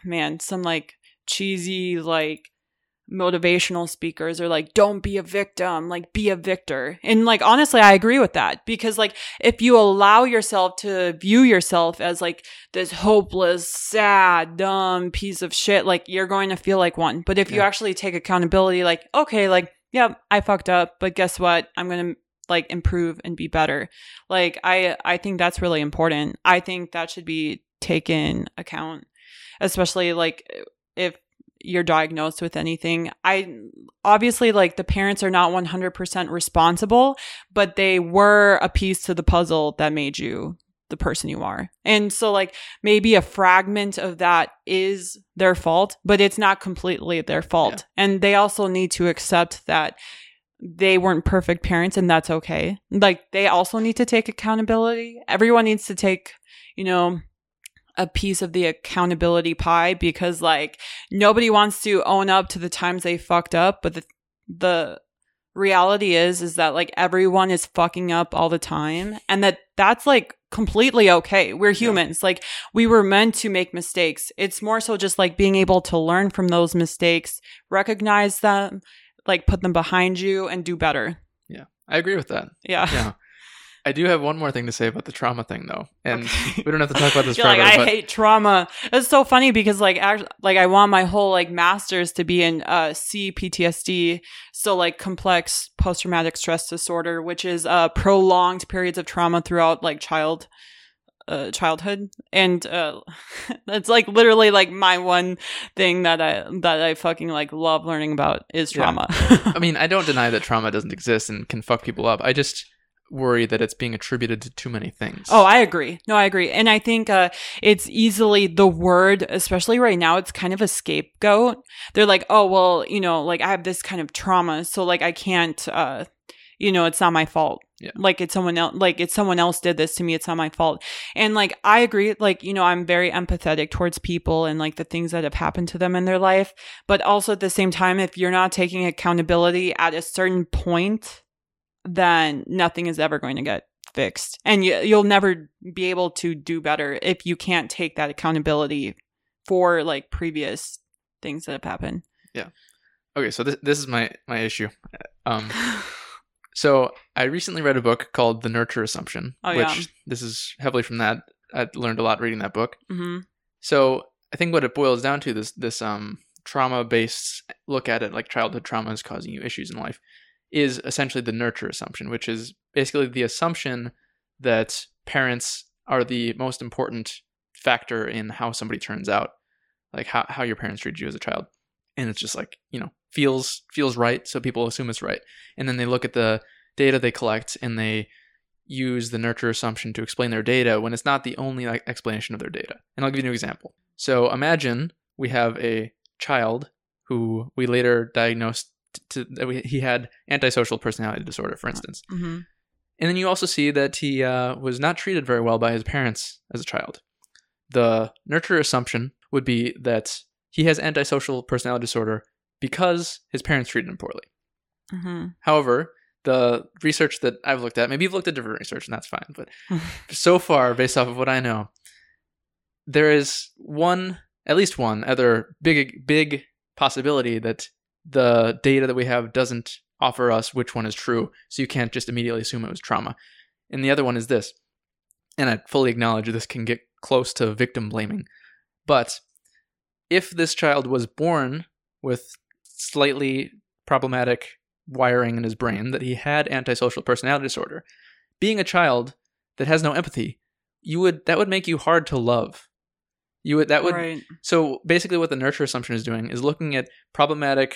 man, some like cheesy like motivational speakers are like, don't be a victim, like be a victor. And like, honestly, I agree with that because like, if you allow yourself to view yourself as like this hopeless, sad, dumb piece of shit, like you're going to feel like one. But if you actually take accountability, like, okay, like, yeah, I fucked up, but guess what? I'm going to like improve and be better. Like I I think that's really important. I think that should be taken account, especially like if you're diagnosed with anything. I obviously like the parents are not 100% responsible, but they were a piece to the puzzle that made you the person you are. And so like maybe a fragment of that is their fault, but it's not completely their fault. And they also need to accept that they weren't perfect parents and that's okay. Like they also need to take accountability. Everyone needs to take, you know, a piece of the accountability pie because like nobody wants to own up to the times they fucked up, but the the reality is is that like everyone is fucking up all the time and that that's like completely okay. We're humans. Like we were meant to make mistakes. It's more so just like being able to learn from those mistakes, recognize them, like put them behind you and do better. Yeah, I agree with that. Yeah. Yeah. I do have one more thing to say about the trauma thing, though, and Okay. we don't have to talk about this You're like. I but hate trauma. It's so funny because like act- like I want my whole like masters to be in uh CPTSD, so like complex post traumatic stress disorder, which is uh prolonged periods of trauma throughout like child uh childhood and uh it's like literally like my one thing that I that I fucking like love learning about is Yeah. trauma. I mean, I don't deny that trauma doesn't exist and can fuck people up. I just worry that it's being attributed to too many things. Oh, I agree. No, I agree. And I think uh, it's easily the word, especially right now, it's kind of a scapegoat. They're like, oh, well, you know, like I have this kind of trauma. So, like, I can't, uh, you know, it's not my fault. Yeah. Like, it's someone else, like, it's someone else did this to me. It's not my fault. And, like, I agree. Like, you know, I'm very empathetic towards people and, like, the things that have happened to them in their life. But also at the same time, if you're not taking accountability at a certain point, then nothing is ever going to get fixed and you, you'll never be able to do better if you can't take that accountability for like previous things that have happened Yeah. Okay, so this this is my my issue. Um, so I recently read a book called The Nurture Assumption, Oh, which yeah. this is heavily from that. I learned a lot reading that book. hmm So I think what it boils down to this this um trauma based look at it like childhood trauma is causing you issues in life is essentially the nurture assumption, which is basically the assumption that parents are the most important factor in how somebody turns out, like how, how your parents treated you as a child. And it's just like, you know, feels feels right, so people assume it's right. And then they look at the data they collect and they use the nurture assumption to explain their data when it's not the only like, explanation of their data. And I'll give you an example. So imagine we have a child who we later diagnosed to, that we, he had antisocial personality disorder, for instance. hmm And then you also see that he uh, was not treated very well by his parents as a child. The nurture assumption would be that he has antisocial personality disorder because his parents treated him poorly. hmm However, the research that I've looked at, maybe you've looked at different research and that's fine, but so far, based off of what I know, there is one, at least one other big, big possibility that the data that we have doesn't offer us which one is true. So you can't just immediately assume it was trauma. And the other one is this, and I fully acknowledge this can get close to victim blaming. But if this child was born with slightly problematic wiring in his brain, that he had antisocial personality disorder, being a child that has no empathy, you would that would make you hard to love. You would that would right. so basically what the nurture assumption is doing is looking at problematic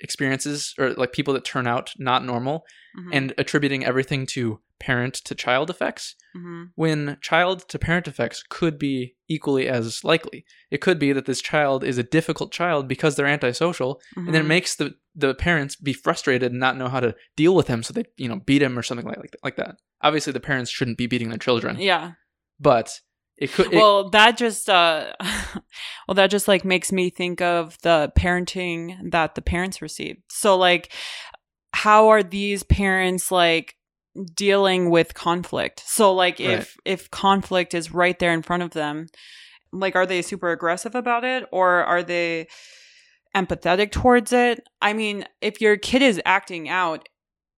experiences or like people that turn out not normal Mhm. and attributing everything to parent to child effects Mhm. when child to parent effects could be equally as likely. It could be that this child is a difficult child because they're antisocial and then it Mhm. makes the the parents be frustrated and not know how to deal with him so they you know beat him or something like like, like that. Obviously the parents shouldn't be beating their children, yeah. but it could it, well that just uh well that just like makes me think of the parenting that the parents received. So like how are these parents like dealing with conflict? So like if if conflict is right there in front of them like are they super aggressive about it or are they empathetic towards it? I mean if your kid is acting out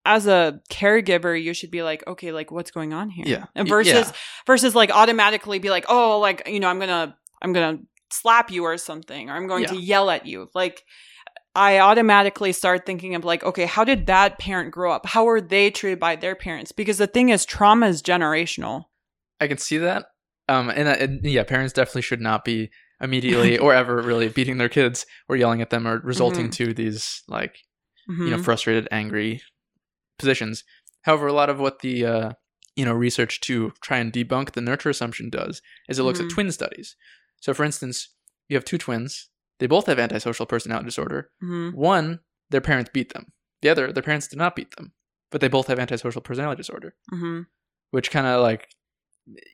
as a caregiver you should be like okay like what's going on here Yeah. and versus yeah. versus like automatically be like oh like you know i'm gonna i'm gonna slap you or something or i'm going to yell at you like i automatically start thinking of like okay how did that parent grow up how were they treated by their parents because the thing is trauma is generational I can see that. Um, and, uh, and yeah, parents definitely should not be immediately or ever really beating their kids or yelling at them or resulting to these like you know Mhm. frustrated, angry positions. However, a lot of what the uh, you know research to try and debunk the nurture assumption does is it looks Mhm. at twin studies. So, for instance, you have two twins. They both have antisocial personality disorder. Mhm. One, their parents beat them. The other, their parents did not beat them, but they both have antisocial personality disorder, Mhm. which kind of like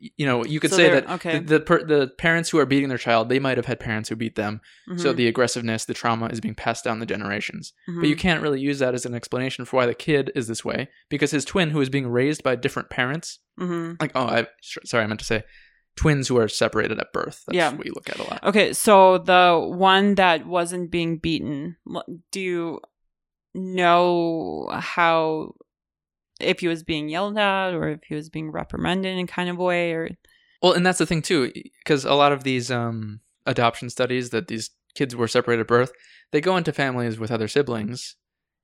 you know you could So say that okay. the the, per, the parents who are beating their child they might have had parents who beat them so Mhm. the aggressiveness the trauma is being passed down the generations but Mhm. you can't really use that as an explanation for why the kid is this way because his twin who is being raised by different parents Mhm. like oh i sorry i meant to say twins who are separated at birth that's Yeah. what you look at a lot Okay, so the one that wasn't being beaten, do you know how if he was being yelled at or if he was being reprimanded in kind of way or well and that's the thing too because a lot of these um adoption studies that these kids were separated at birth they go into families with other siblings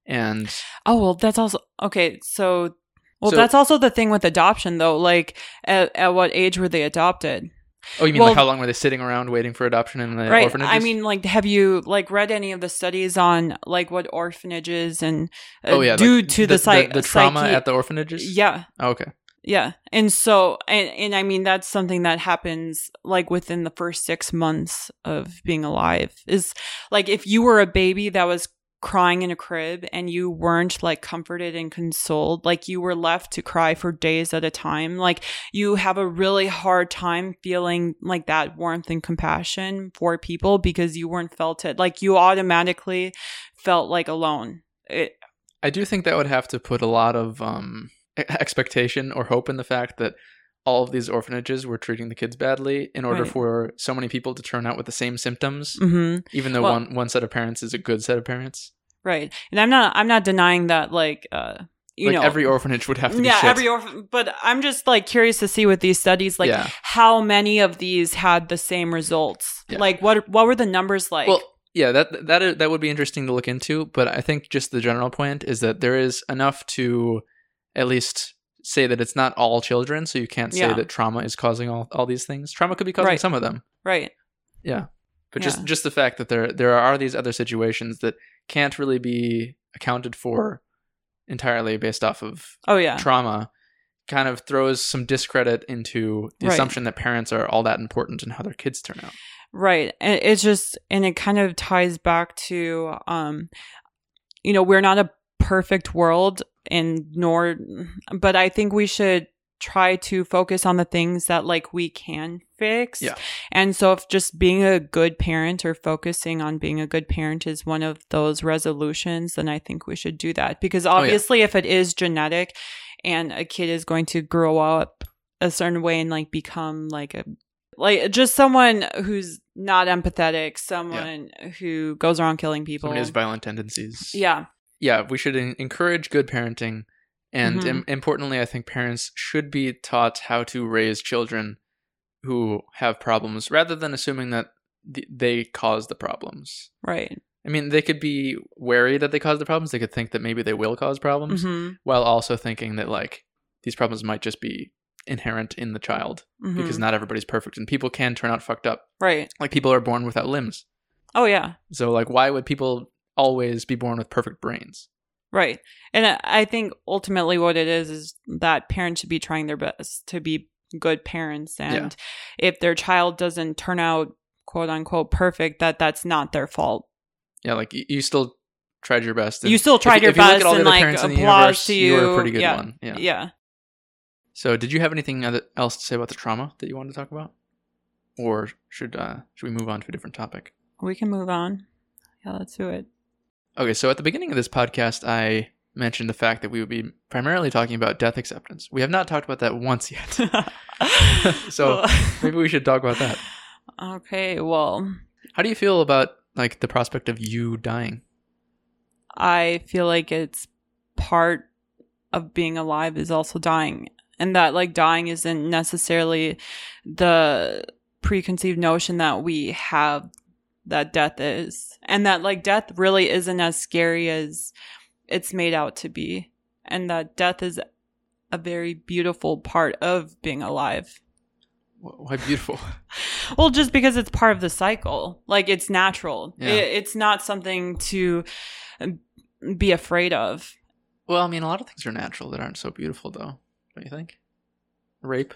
and Oh, well, that's also okay, so well, So- that's also the thing with adoption though. Like at, at what age were they adopted? Oh you mean Well- like how long were they sitting around waiting for adoption in the right. orphanages I mean, like have you like read any of the studies on like what orphanages and uh, oh yeah due like to the, psych- the, trauma psyche- at the orphanages Yeah. Oh, okay Yeah. And so and and I mean that's something that happens like within the first 6 months of being alive. Is like if you were a baby that was crying in a crib and you weren't like comforted and consoled, like you were left to cry for days at a time, like you have a really hard time feeling like that warmth and compassion for people because you weren't felt it. Like you automatically felt like alone. It, I do think that would have to put a lot of um, expectation or hope in the fact that all of these orphanages were treating the kids badly in order Right. for so many people to turn out with the same symptoms, mhm. even though Well- one one set of parents is a good set of parents. Right. And I'm not I'm not denying that like uh you like know every orphanage would have to be yeah, every orphan but I'm just like curious to see with these studies like yeah. how many of these had the same results. Yeah. Like what what were the numbers like? well, yeah, that that that would be interesting to look into, but I think just the general point is that there is enough to at least say that it's not all children, so you can't say Yeah. that trauma is causing all, all these things. Trauma could be causing Right. some of them. right. Yeah. But Yeah. just just the fact that there there are these other situations that can't really be accounted for entirely based off of Oh yeah. trauma kind of throws some discredit into the Right. assumption that parents are all that important in how their kids turn out. Right. And it's just and it kind of ties back to um you know, we're not a perfect world and nor but I think we should try to focus on the things that like we can fix. Yeah. And so if just being a good parent or focusing on being a good parent is one of those resolutions, then I think we should do that. Because Oh, yeah. obviously if it is genetic and a kid is going to grow up a certain way and like become like a like just someone who's not empathetic, someone who goes around killing people. Somebody has violent tendencies. yeah, yeah, we should en- encourage good parenting. And Mhm. im- importantly, I think parents should be taught how to raise children who have problems rather than assuming that th- they cause the problems. right. I mean, they could be wary that they cause the problems. They could think that maybe they will cause problems hmm while also thinking that, like, these problems might just be inherent in the child because hmm not everybody's perfect and people can turn out fucked up. right. Like, people are born without limbs. Oh yeah, So, like, why would people always be born with perfect brains? right. And I- think ultimately what it is is that parents should be trying their best to be good parents, and if their child doesn't turn out quote unquote perfect, that that's not their fault. Yeah, like you still tried your best. You still tried if, your if you best at all the and like parents in the applause universe, to you. you were a pretty good yeah. one. Yeah. yeah. So, did you have anything else to say about the trauma that you wanted to talk about, or should uh, should we move on to a different topic? We can move on. Yeah, let's do it. Okay, so at the beginning of this podcast, I mentioned the fact that we would be primarily talking about death acceptance. We have not talked about that once yet. So, Maybe we should talk about that. okay, well, How do you feel about like the prospect of you dying? I feel like it's part of being alive is also dying. And that like dying isn't necessarily the preconceived notion that we have that death is. And that like death really isn't as scary as it's made out to be. And that death is a very beautiful part of being alive. Why beautiful? Well, just because it's part of the cycle. Like it's natural. Yeah. It, it's not something to um, be afraid of. well, I mean, a lot of things are natural that aren't so beautiful, though. Don't you think? Rape,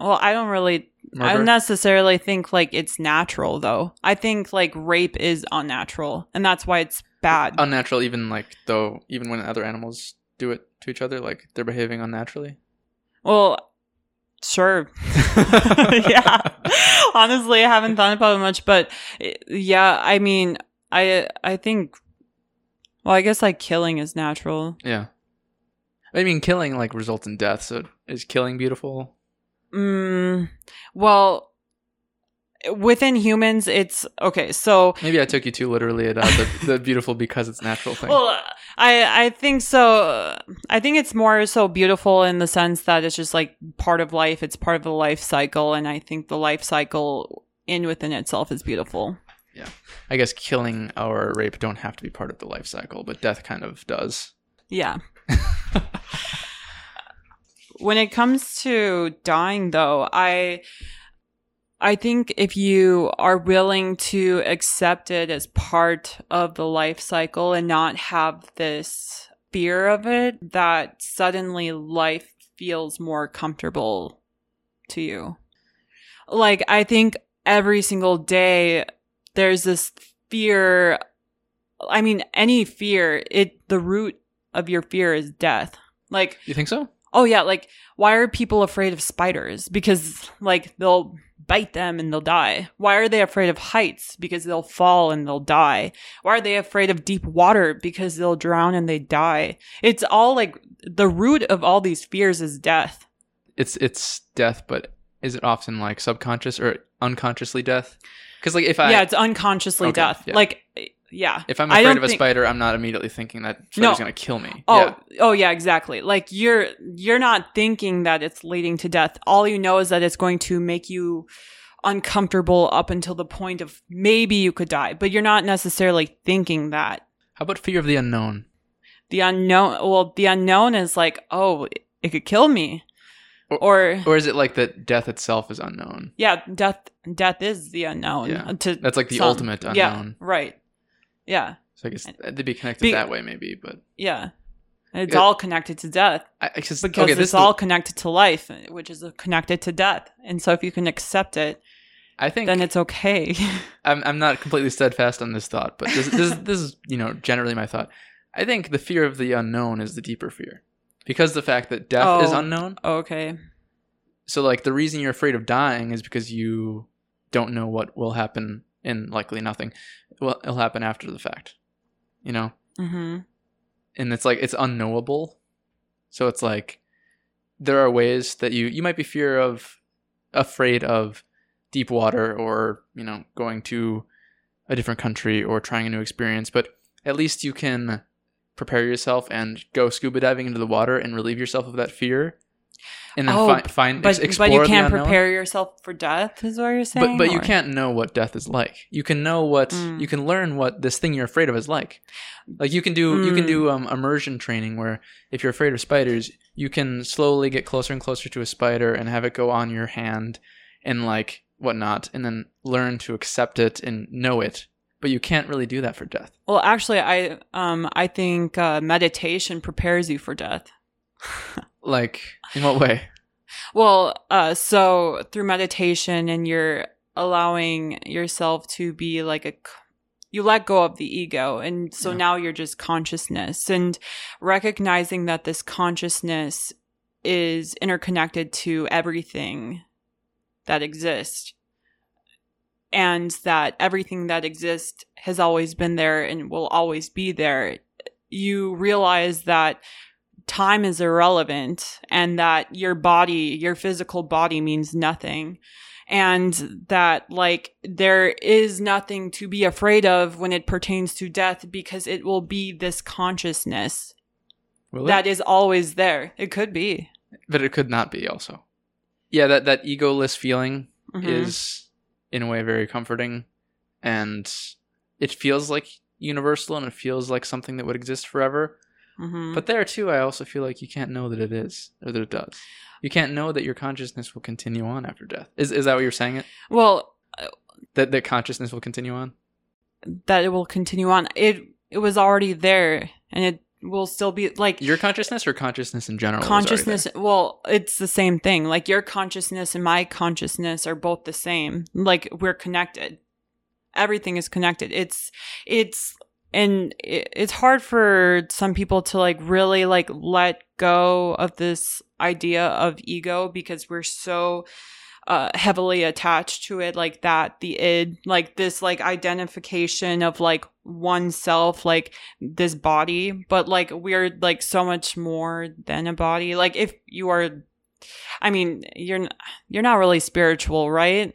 Well, I don't really I don't necessarily think like it's natural though. I think like rape is unnatural and that's why it's bad. unnatural even like though even when other animals do it to each other like they're behaving unnaturally well, sure. yeah. Honestly, I haven't thought about it much, but yeah, I mean, I I think well, I guess like killing is natural. yeah i mean killing like results in death so is killing beautiful Mm, well, within humans, it's okay. So, maybe i took you too literally uh, the, the beautiful because it's natural thing well, I I think so. I think it's more so beautiful in the sense that it's just like part of life. It's part of the life cycle, and I think the life cycle in within itself is beautiful. Yeah, I guess killing or rape don't have to be part of the life cycle but death kind of does Yeah. when it comes to dying though, I I think if you are willing to accept it as part of the life cycle and not have this fear of it, that suddenly life feels more comfortable to you. Like I think every single day there's this fear I mean any fear, it the root of your fear is death. Like you think so Oh yeah, like why are people afraid of spiders? Because like they'll bite them and they'll die. Why are they afraid of heights? Because they'll fall and they'll die. Why are they afraid of deep water? Because they'll drown and they die. It's all like the root of all these fears is death. it's it's death but is it often like subconscious or unconsciously death because like if i yeah, it's unconsciously Okay, death. yeah. Like yeah. if i'm afraid of a think- spider i'm not immediately thinking that No. spider's gonna kill me Oh, yeah oh yeah, exactly. Like you're you're not thinking that it's leading to death. All you know is that it's going to make you uncomfortable up until the point of maybe you could die, but you're not necessarily thinking that. how about fear of the unknown The unknown, well, the unknown is like, oh, it could kill me. Or- Or, or is it like that death itself is unknown yeah, death death is the unknown. Yeah. To That's like the some. ultimate Yeah, unknown. right. Yeah. So I guess they'd be connected Be- that way, maybe. But Yeah. It's Yeah. all connected to death. I, I just because okay. it's is all connected to life, which is connected to death. And so if you can accept it, I think then it's okay. I'm I'm not completely steadfast on this thought, but this this this is you know generally my thought. I think the fear of the unknown is the deeper fear because the fact that death is Oh. unknown. okay. So like the reason you're afraid of dying is because you don't know what will happen, and likely nothing. Well, it'll happen after the fact, you know. hmm and it's like it's unknowable. So it's like there are ways that you you might be fear of afraid of deep water or you know going to a different country or trying a new experience but at least you can prepare yourself and go scuba diving into the water and relieve yourself of that fear and then Oh, fi- find But explore but you can't prepare yourself for death, is what you're saying. but but you can't know what death is like you can know what Mm. you can learn what this thing you're afraid of is like like you can do you can Mm. do um, immersion training where if you're afraid of spiders you can slowly get closer and closer to a spider and have it go on your hand and like whatnot and then learn to accept it and know it but you can't really do that for death Well, actually, I um I think uh, meditation prepares you for death. like in what way Well, uh, so through meditation and you're allowing yourself to be like a you let go of the ego. And so Yeah. now you're just consciousness and recognizing that this consciousness is interconnected to everything that exists. And that everything that exists has always been there and will always be there. You realize that time is irrelevant and that your body, your physical body means nothing. And that, like, there is nothing to be afraid of when it pertains to death because it will be this consciousness Will it? that is always there. It could be. but it could not be also yeah that that egoless feeling Mhm. is in a way very comforting and it feels like universal and it feels like something that would exist forever Mhm. but there too i also feel like you can't know that it is or that it does. You can't know that your consciousness will continue on after death. Is, is that what you're saying? It well, that that consciousness will continue on? That it will continue on. It it was already there, and it will still be like your consciousness or consciousness in general consciousness well it's the same thing. Like your consciousness and my consciousness are both the same. Like we're connected. Everything is connected. It's it's and it's hard for some people to like really like let go of this idea of ego because we're so uh, heavily attached to it like that the id like this like identification of like oneself like this body. But like we're like so much more than a body. Like if you are i mean you're you're not really spiritual right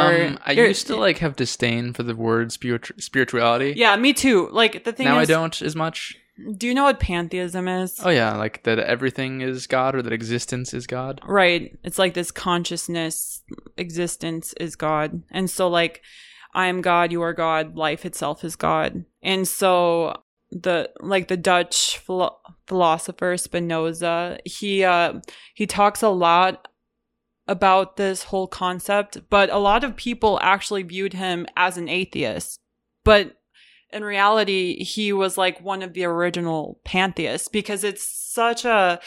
um, i used to like have disdain for the word spiritu- spirituality yeah me too like the thing now is i don't as much do you know what pantheism is Oh yeah, like that everything is God or that existence is God. Right. It's like this consciousness, existence is God. And so, like, I am God, you are God, life itself is God. And so, the like the Dutch philo- philosopher Spinoza, he uh he talks a lot about this whole concept, but a lot of people actually viewed him as an atheist. But in reality, he was like one of the original pantheists because it's such a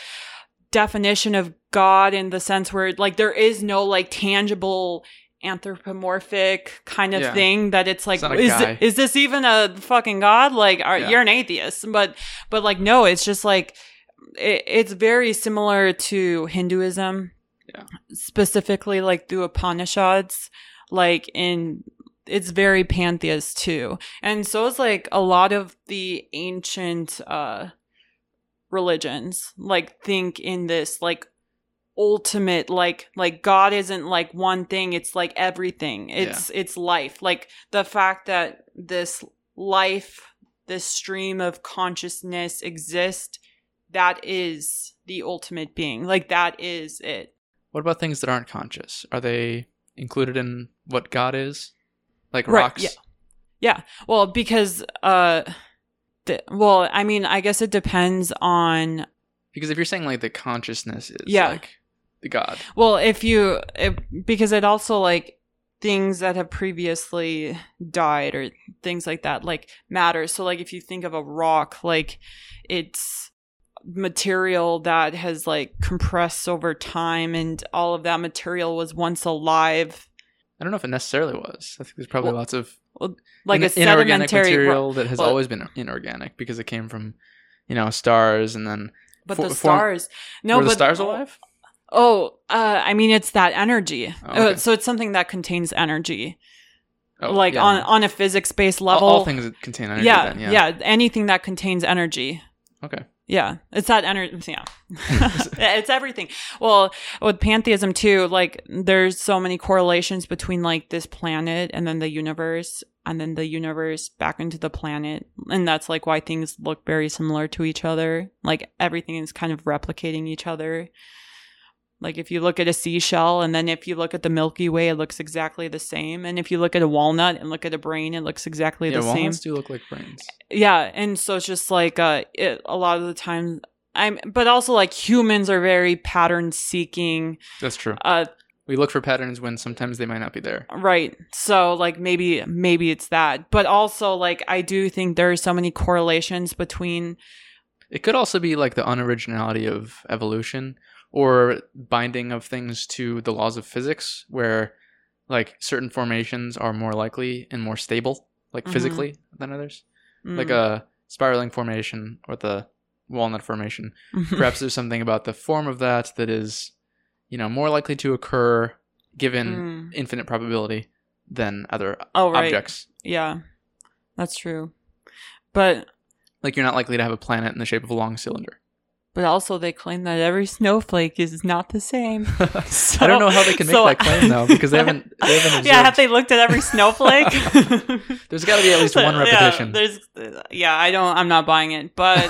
definition of God in the sense where like there is no like tangible anthropomorphic kind of Yeah. thing that it's like It's is is this even a fucking god like are, Yeah. you're an atheist but but like no it's just like it, it's very similar to hinduism Yeah. specifically like the upanishads like in it's very pantheist too. And so is like a lot of the ancient uh religions like think in this like ultimate like like god isn't like one thing it's like everything. It's it's life. Like the fact that this life this stream of consciousness exists that is the ultimate being. Like that is it What about things that aren't conscious? Are they included in what God is? Like Right, rocks? yeah. Yeah. Well, because uh the, well, I mean, I guess it depends on Because if you're saying like the consciousness is Yeah. like the God. well, if you if, because it also like things that have previously died or things like that like matter. So like if you think of a rock, like it's material that has like compressed over time and all of that material was once alive I don't know if it necessarily was. I think there's probably Well, lots of like in- a inorganic sedimentary ro- material that has well- always been inorganic because it came from, you know, stars and then but for- the stars no were but the stars alive? Oh, uh, I mean, it's that energy. Oh, okay. Uh, so it's something that contains energy, Oh, like yeah. on on a physics based All- level. all, things that contain energy. yeah, then, yeah, yeah, anything that contains energy. Okay. Yeah, it's that energy. Yeah, it's everything. Well, with pantheism too, like there's so many correlations between like this planet and then the universe, and then the universe back into the planet, and that's like why things look very similar to each other. Like everything is kind of replicating each other. Like if you look at a seashell, and then if you look at the Milky Way, it looks exactly the same. And if you look at a walnut and look at a brain, it looks exactly yeah, the same walnuts do look like brains. yeah and so it's just like uh it, a lot of the time i'm but also like humans are very pattern seeking That's true. uh We look for patterns when sometimes they might not be there. right so like maybe maybe it's that but also like i do think there are so many correlations between It could also be like the unoriginality of evolution or binding of things to the laws of physics, where like certain formations are more likely and more stable, like Mhm. physically, than others. Like mm, a spiraling formation or the walnut formation. Perhaps there's something about the form of that that is, you know, more likely to occur given Mm. infinite probability than other oh right objects. yeah that's true but Like you're not likely to have a planet in the shape of a long cylinder. But also they claim that every snowflake is not the same I don't know how they can make so- that claim though, because they haven't they haven't yeah have they looked at every snowflake There's got to be at least one Yeah, repetition. there's, yeah, I don't. I'm not buying it, but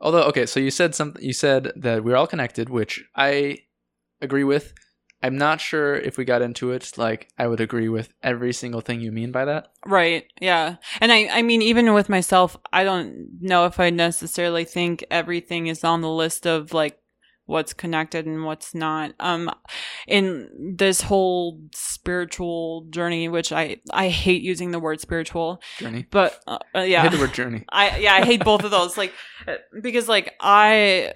Although, okay, so you said something. You said that we're all connected, which I agree with. I'm not sure if we got into it. Like, I would agree with every single thing you mean by that. right, yeah. And I, I mean, even with myself, I don't know if I necessarily think everything is on the list of like what's connected and what's not. Um, in this whole spiritual journey, which I, I hate using the word spiritual, Journey. but uh, uh, I yeah, hate the word journey. I yeah, I hate both of those. Like uh, because like I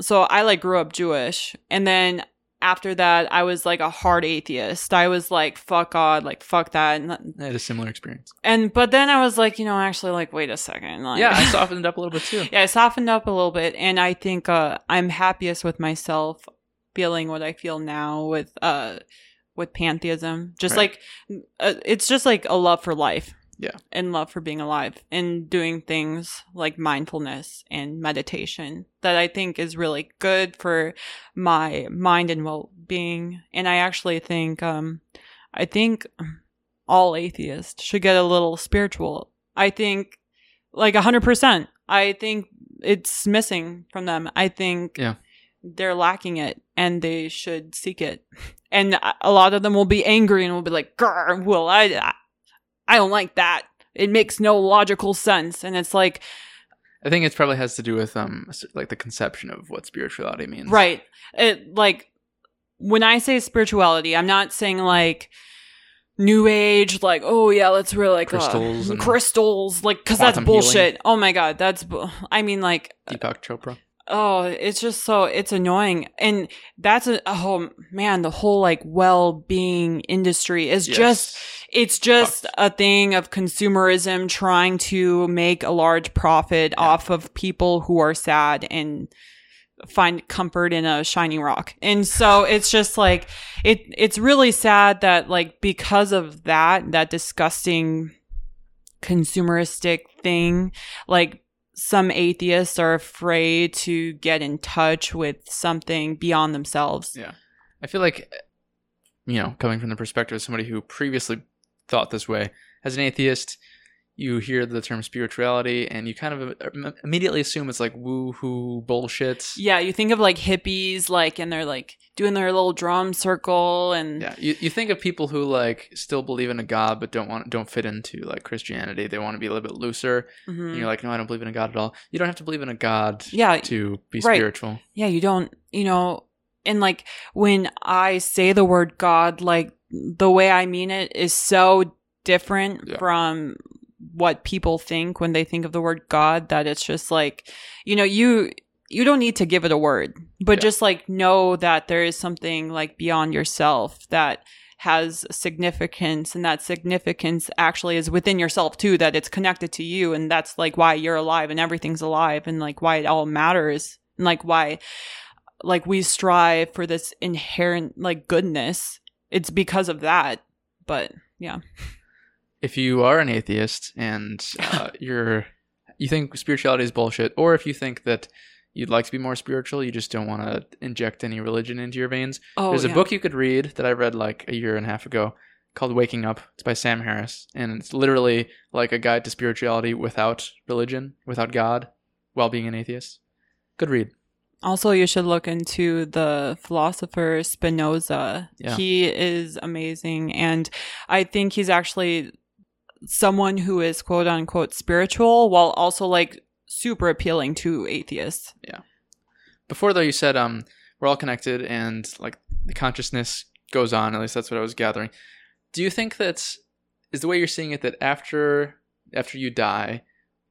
so I like grew up Jewish and then after that I was like a hard atheist. I was like fuck God, like fuck that. And, I had a similar experience. and but then I was like, you know, actually like wait a second. Like Yeah, I softened up a little bit too. yeah, I softened up a little bit and I think uh I'm happiest with myself feeling what I feel now with uh with pantheism. Just Right. like uh, it's just like a love for life. Yeah. And love for being alive and doing things like mindfulness and meditation that I think is really good for my mind and well-being. And I actually think um I think all atheists should get a little spiritual. I think like 100%. I think it's missing from them. I think Yeah. they're lacking it and they should seek it. And a- a lot of them will be angry and will be like, Grr, well, I, I- don't like that. It makes no logical sense. And it's like, I think it probably has to do with um, like the conception of what spirituality means. right. It like, when I say spirituality, I'm not saying like, New age, like oh yeah, let's really like uh, Crystals and crystals, like because that's quantum healing. bullshit. Oh my god, that's bu- I mean like Deepak Chopra. Oh, it's just so it's annoying. And that's a oh man, the whole like well-being industry is Yes. just it's just a thing of consumerism trying to make a large profit off of people who are sad and find comfort in a shiny rock. And so it's just like it it's really sad that like because of that that disgusting consumeristic thing like some atheists are afraid to get in touch with something beyond themselves. Yeah. I feel like, you know, coming from the perspective of somebody who previously thought this way, as an atheist, you hear the term spirituality and you kind of uh, immediately assume it's like woo hoo bullshit. Yeah, you think of like hippies, like, and they're like doing their little drum circle, and Yeah, you, you think of people who like still believe in a god but don't want don't fit into like Christianity. They want to be a little bit looser. Mhm. And you're like, no, I don't believe in a god at all. You don't have to believe in a god yeah, to be Right. spiritual. yeah, you don't, you know, and like when I say the word God, like the way I mean it is so different Yeah. from what people think when they think of the word God that it's just like, you know, you you don't need to give it a word, but Yeah. just like know that there is something like beyond yourself that has significance and that significance actually is within yourself too that it's connected to you and that's like why you're alive and everything's alive and like why it all matters and like why like we strive for this inherent like goodness it's because of that but yeah If you are an atheist and uh, you're you think spirituality is bullshit, or if you think that you'd like to be more spiritual, you just don't want to inject any religion into your veins. Oh, There's a book you could read that I read like a year and a half ago called Waking Up. It's by Sam Harris, and it's literally like a guide to spirituality without religion, without God, while being an atheist. Good read. Also, you should look into the philosopher Spinoza. Yeah. He is amazing. And I think he's actually someone who is quote unquote spiritual while also like super appealing to atheists. Yeah. Before though, you said um we're all connected and like the consciousness goes on. At least that's what I was gathering. Do you think that's is the way you're seeing it that after after you die,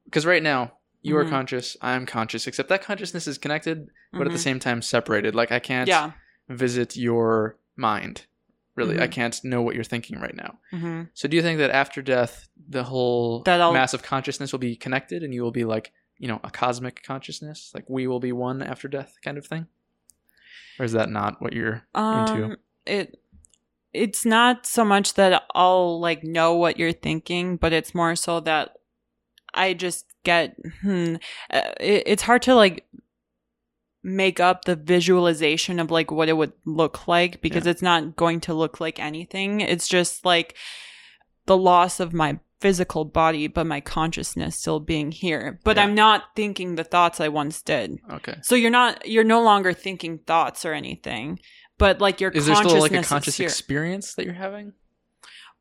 because right now you are Mhm. conscious, I'm conscious, except that consciousness is connected, but at the Mhm. same time separated. Like I can't Yeah. visit your mind. Really, I Mhm. can't know what you're thinking right now. hmm So do you think that after death, the whole That mass of consciousness will be connected, and you will be like, you know, a cosmic consciousness, like we will be one after death, kind of thing? Or is that not what you're into? Um, it it's not so much that I'll like know what you're thinking, but it's more so that I just get hmm, uh, it, it's hard to like make up the visualization of like what it would look like because it's not going to look like anything. It's just like the loss of my physical body, but my consciousness still being here. But Yeah. I'm not thinking the thoughts I once did. Okay. So you're not you're no longer thinking thoughts or anything, but like your Is there still like a conscious experience that you're having?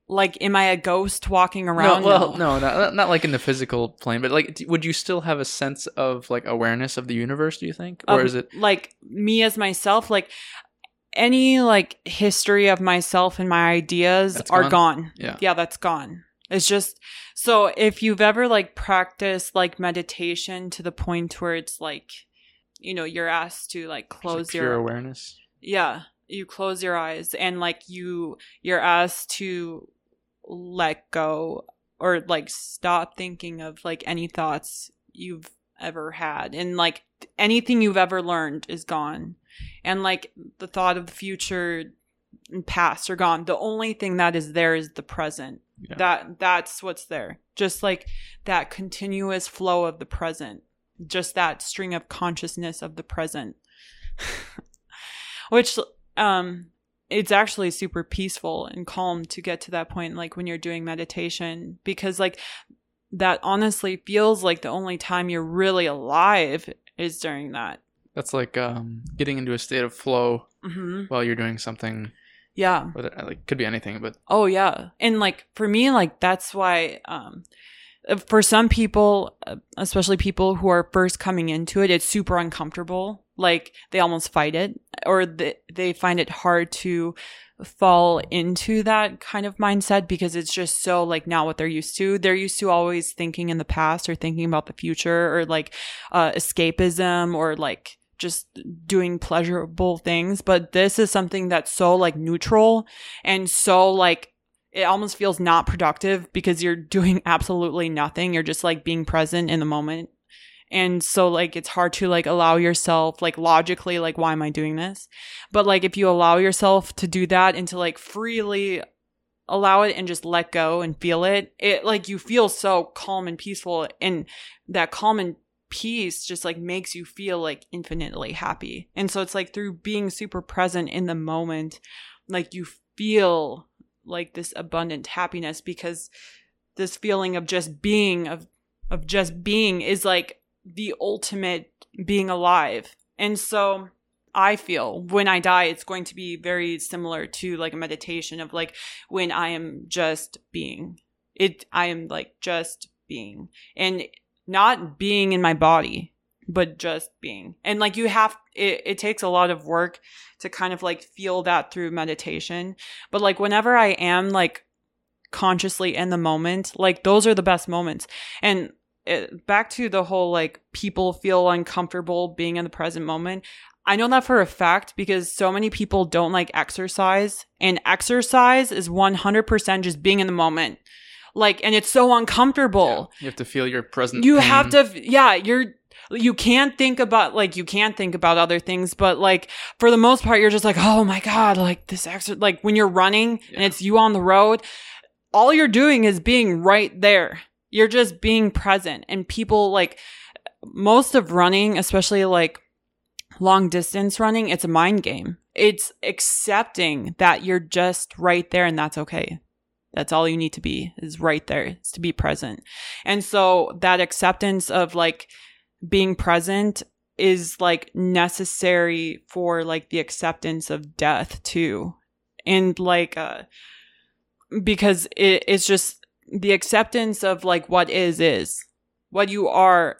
like, am I a ghost walking around? no, well, no, not, not like in the physical plane, but like, would you still have a sense of like awareness of the universe? Do you think, or Of, is it? like me as myself? Like any like history of myself and my ideas That's are gone? gone. Yeah. Yeah, that's gone. It's just so if you've ever like practiced like meditation to the point where it's like, you know, you're asked to like close your awareness. yeah you close your eyes and like you you're asked to let go or like stop thinking of like any thoughts you've ever had and like anything you've ever learned is gone and like the thought of the future and past are gone. The only thing that is there is the present. Yeah. that that's what's there. Just like that continuous flow of the present. Just that string of consciousness of the present. Which um it's actually super peaceful and calm to get to that point like when you're doing meditation. Because like that honestly feels like the only time you're really alive is during that. That's like um, getting into a state of flow hmm while you're doing something. Yeah Whether like could be anything, but Oh yeah. And like for me like that's why um for some people uh, especially people who are first coming into it it's super uncomfortable. Like they almost fight it or they, they find it hard to fall into that kind of mindset because it's just so like not what they're used to. They're used to always thinking in the past or thinking about the future or like uh escapism or like just doing pleasurable things, but this is something that's so like neutral and so like it almost feels not productive because you're doing absolutely nothing. You're just like being present in the moment. And so like it's hard to like allow yourself like logically like why am I doing this? But like if you allow yourself to do that and to like freely allow it and just let go and feel it, it like you feel so calm and peaceful and that calm and peace just like makes you feel like infinitely happy. And so it's like through being super present in the moment, like you feel like this abundant happiness because this feeling of just being of of just being is like the ultimate being alive. And so I feel when I die, it's going to be very similar to like a meditation of like when I am just being. It I am like just being. And not being in my body, but just being. And like you have it, it takes a lot of work to kind of like feel that through meditation. But like whenever I am like consciously in the moment, like those are the best moments. And it, back to the whole like people feel uncomfortable being in the present moment. I know that for a fact because so many people don't like exercise, and exercise is 100% just being in the moment. Like, and it's so uncomfortable yeah, you have to feel your present. you pain. have to yeah you're you can't think about like you can't think about other things but like for the most part you're just like oh my god like this exercise like when you're running and it's you on the road all you're doing is being right there You're just being present. And people like most of running, especially like long distance running, it's a mind game. It's accepting that you're just right there and that's okay. That's all you need to be is right there, is to be present. And so that acceptance of like being present is like necessary for like the acceptance of death too. And like uh because it, it's just the acceptance of like what is is. What you are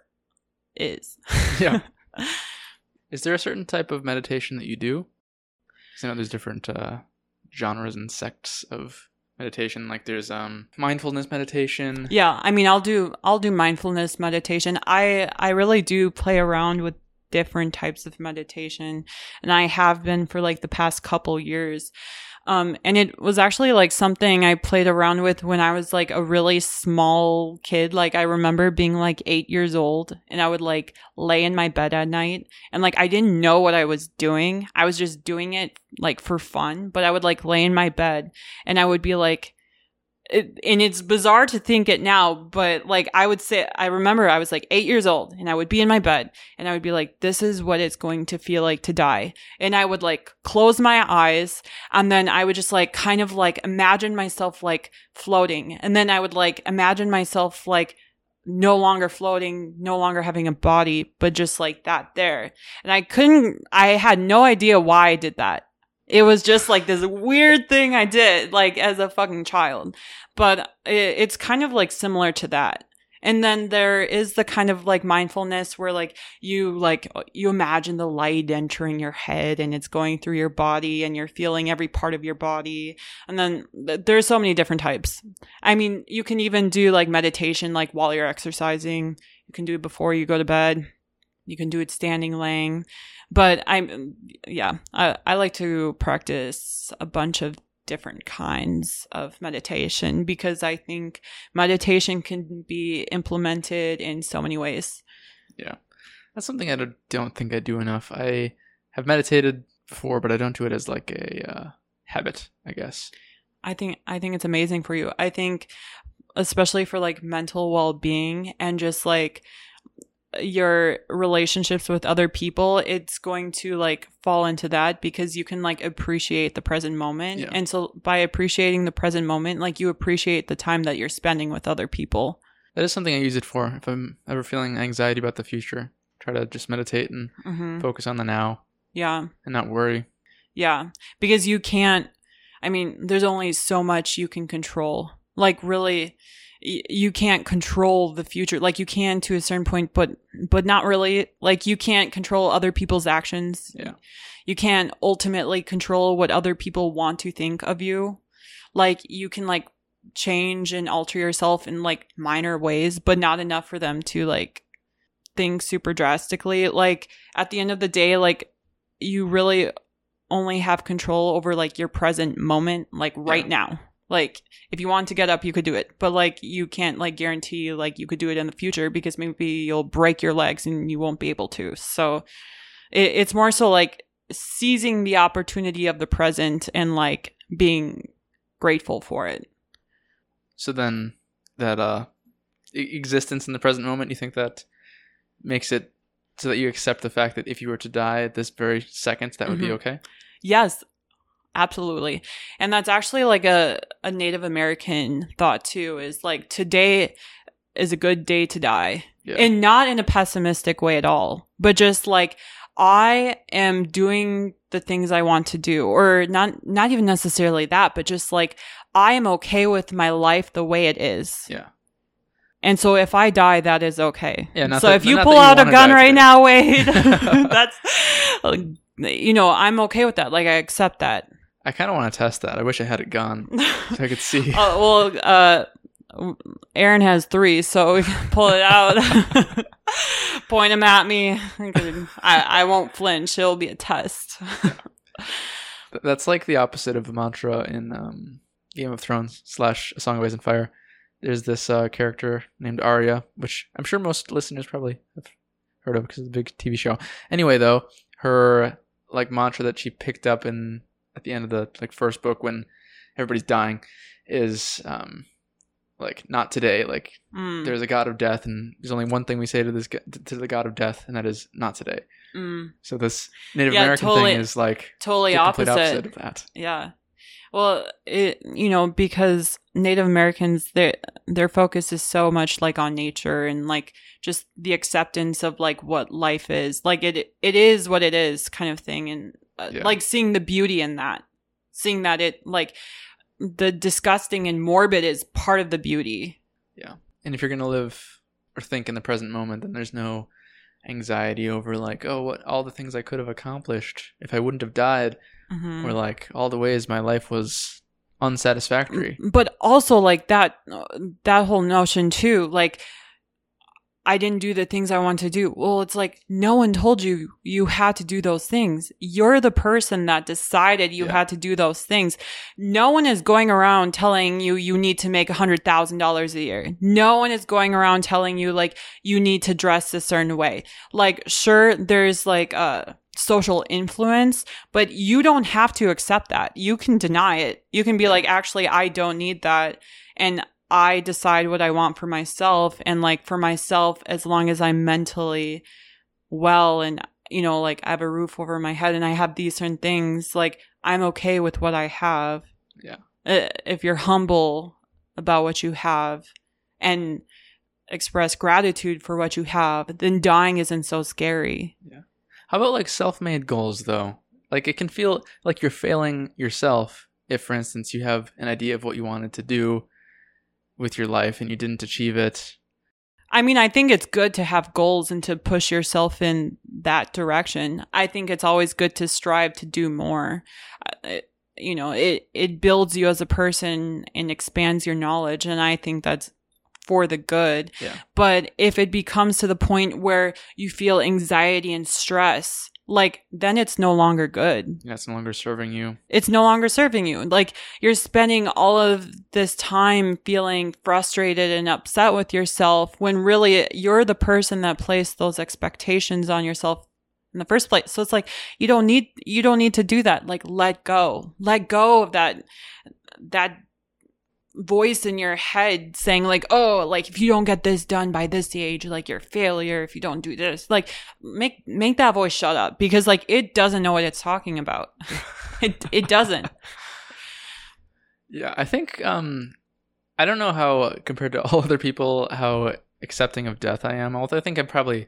is. Yeah. Is there a certain type of meditation that you do? 'Cause I know there's different uh, genres and sects of meditation. Like there's um mindfulness meditation. Yeah, I mean, I'll do I'll do mindfulness meditation. I I really do play around with different types of meditation, and I have been for like the past couple years. Um, and it was actually like something I played around with when I was like a really small kid. Like I remember being like eight years old and I would like lay in my bed at night and like I didn't know what I was doing. I was just doing it like for fun, but I would like lay in my bed and I would be like, it, and it's bizarre to think it now, but like I would say, I remember I was like eight years old and I would be in my bed and I would be like, this is what it's going to feel like to die. And I would like close my eyes and then I would just like kind of like imagine myself like floating. And then I would like imagine myself like no longer floating, no longer having a body, but just like that there. And I couldn't, I had no idea why I did that. It was just like this weird thing I did, like as a fucking child. But it, it's kind of like similar to that. And then there is the kind of like mindfulness where like you like you imagine the light entering your head and it's going through your body and you're feeling every part of your body. And then there's so many different types. I mean, you can even do like meditation like while you're exercising. You can do it before you go to bed. You can do it standing, laying. But I'm, yeah, I, I like to practice a bunch of different kinds of meditation because I think meditation can be implemented in so many ways. Yeah. That's something I don't- think I do enough. I have meditated before, but I don't do it as like a uh, habit, I guess. I think I think it's amazing for you. I think especially for like mental well-being and just like your relationships with other people, it's going to like fall into that because you can like appreciate the present moment. Yeah. And so by appreciating the present moment, like you appreciate the time that you're spending with other people. That is something I use it for. If I'm ever feeling anxiety about the future, try to just meditate and hmm focus on the now Yeah. and not worry. Yeah. Because you can't, I mean, there's only so much you can control. Like, really, y- you can't control the future. Like, you can to a certain point, but, but not really. Like, you can't control other people's actions. Yeah. You can't ultimately control what other people want to think of you. Like, you can, like, change and alter yourself in, like, minor ways, but not enough for them to, like, think super drastically. Like, at the end of the day, like, you really only have control over like your present moment like right Yeah. now like if you want to get up you could do it but like you can't like guarantee like you could do it in the future because maybe you'll break your legs and you won't be able to so it, it's more so like seizing the opportunity of the present and like being grateful for it So then, that uh, existence in the present moment, you think that makes it so that you accept the fact that if you were to die at this very second, that would be Mhm. okay? Yes, absolutely. And that's actually like a, a Native American thought too is like today is a good day to die. Yeah. And not in a pessimistic way at all, but just like I am doing the things I want to do or not not even necessarily that, but just like I am okay with my life the way it is. yeah. And so if I die, that is okay. Yeah, not so that- if you pull you out a gun right today. now, Wade, that's you know I'm okay with that. Like I accept that. I kind of want to test that. I wish I had it gone so I could see. Oh well, uh, Aaron has three, so we can pull it out. Point him at me. I, I won't flinch. It'll be a test. Th- That's like the opposite of the mantra in um, Game of Thrones slash A Song of Ice and Fire. There's this uh, character named Arya, which I'm sure most listeners probably have heard of because it's a big TV show. Anyway, though, her like mantra that she picked up in at the end of the like first book when everybody's dying is um, like not today. Like Mm, there's a god of death, and there's only one thing we say to this to the god of death, and that is not today. mm. So this Native Yeah, American totally. thing is like Totally opposite. opposite of that. Yeah. Well, it you know because Native Americans their their focus is so much like on nature and like just the acceptance of like what life is. Like it it is what it is kind of thing and uh, Yeah. like seeing the beauty in that. Seeing that it like the disgusting and morbid is part of the beauty. Yeah. And if you're gonna live or think in the present moment, then there's no anxiety over like, oh, what all the things I could have accomplished if I wouldn't have died, Mhm. or like all the ways my life was unsatisfactory. but also like that that whole notion too like i didn't do the things i want to do. Well it's like no one told you you had to do those things. You're the person that decided you Yeah. had to do those things. No one is going around telling you you need to make a hundred thousand dollars a year. No one is going around telling you like you need to dress a certain way. Like sure there's like a social influence but you don't have to accept that. You can deny it. You can be like actually i don't need that. And i decide what i want for myself and like for myself as long as i'm mentally well and you know like i have a roof over my head and i have these certain things like i'm okay with what i have Yeah. If you're humble about what you have and express gratitude for what you have then dying isn't so scary Yeah. How about like self-made goals though? Like it can feel like you're failing yourself if for instance you have an idea of what you wanted to do with your life and you didn't achieve it. I mean, I think it's good to have goals and to push yourself in that direction. I think it's always good to strive to do more. Uh, it- you know, it it builds you as a person and expands your knowledge, and I think that's for the good. Yeah. But if it becomes to the point where you feel anxiety and stress, like then it's no longer good That's no longer serving you. it's no longer serving you. Like you're spending all of this time feeling frustrated and upset with yourself when really you're the person that placed those expectations on yourself in the first place. So it's like you don't need you don't need to do that. Like let go. Let go of that that voice in your head saying like oh like if you don't get this done by this age like you're a failure if you don't do this. Like make make that voice shut up because like it doesn't know what it's talking about. It it doesn't. Yeah, I think um I don't know how compared to all other people how accepting of death I am. Although I think I'm probably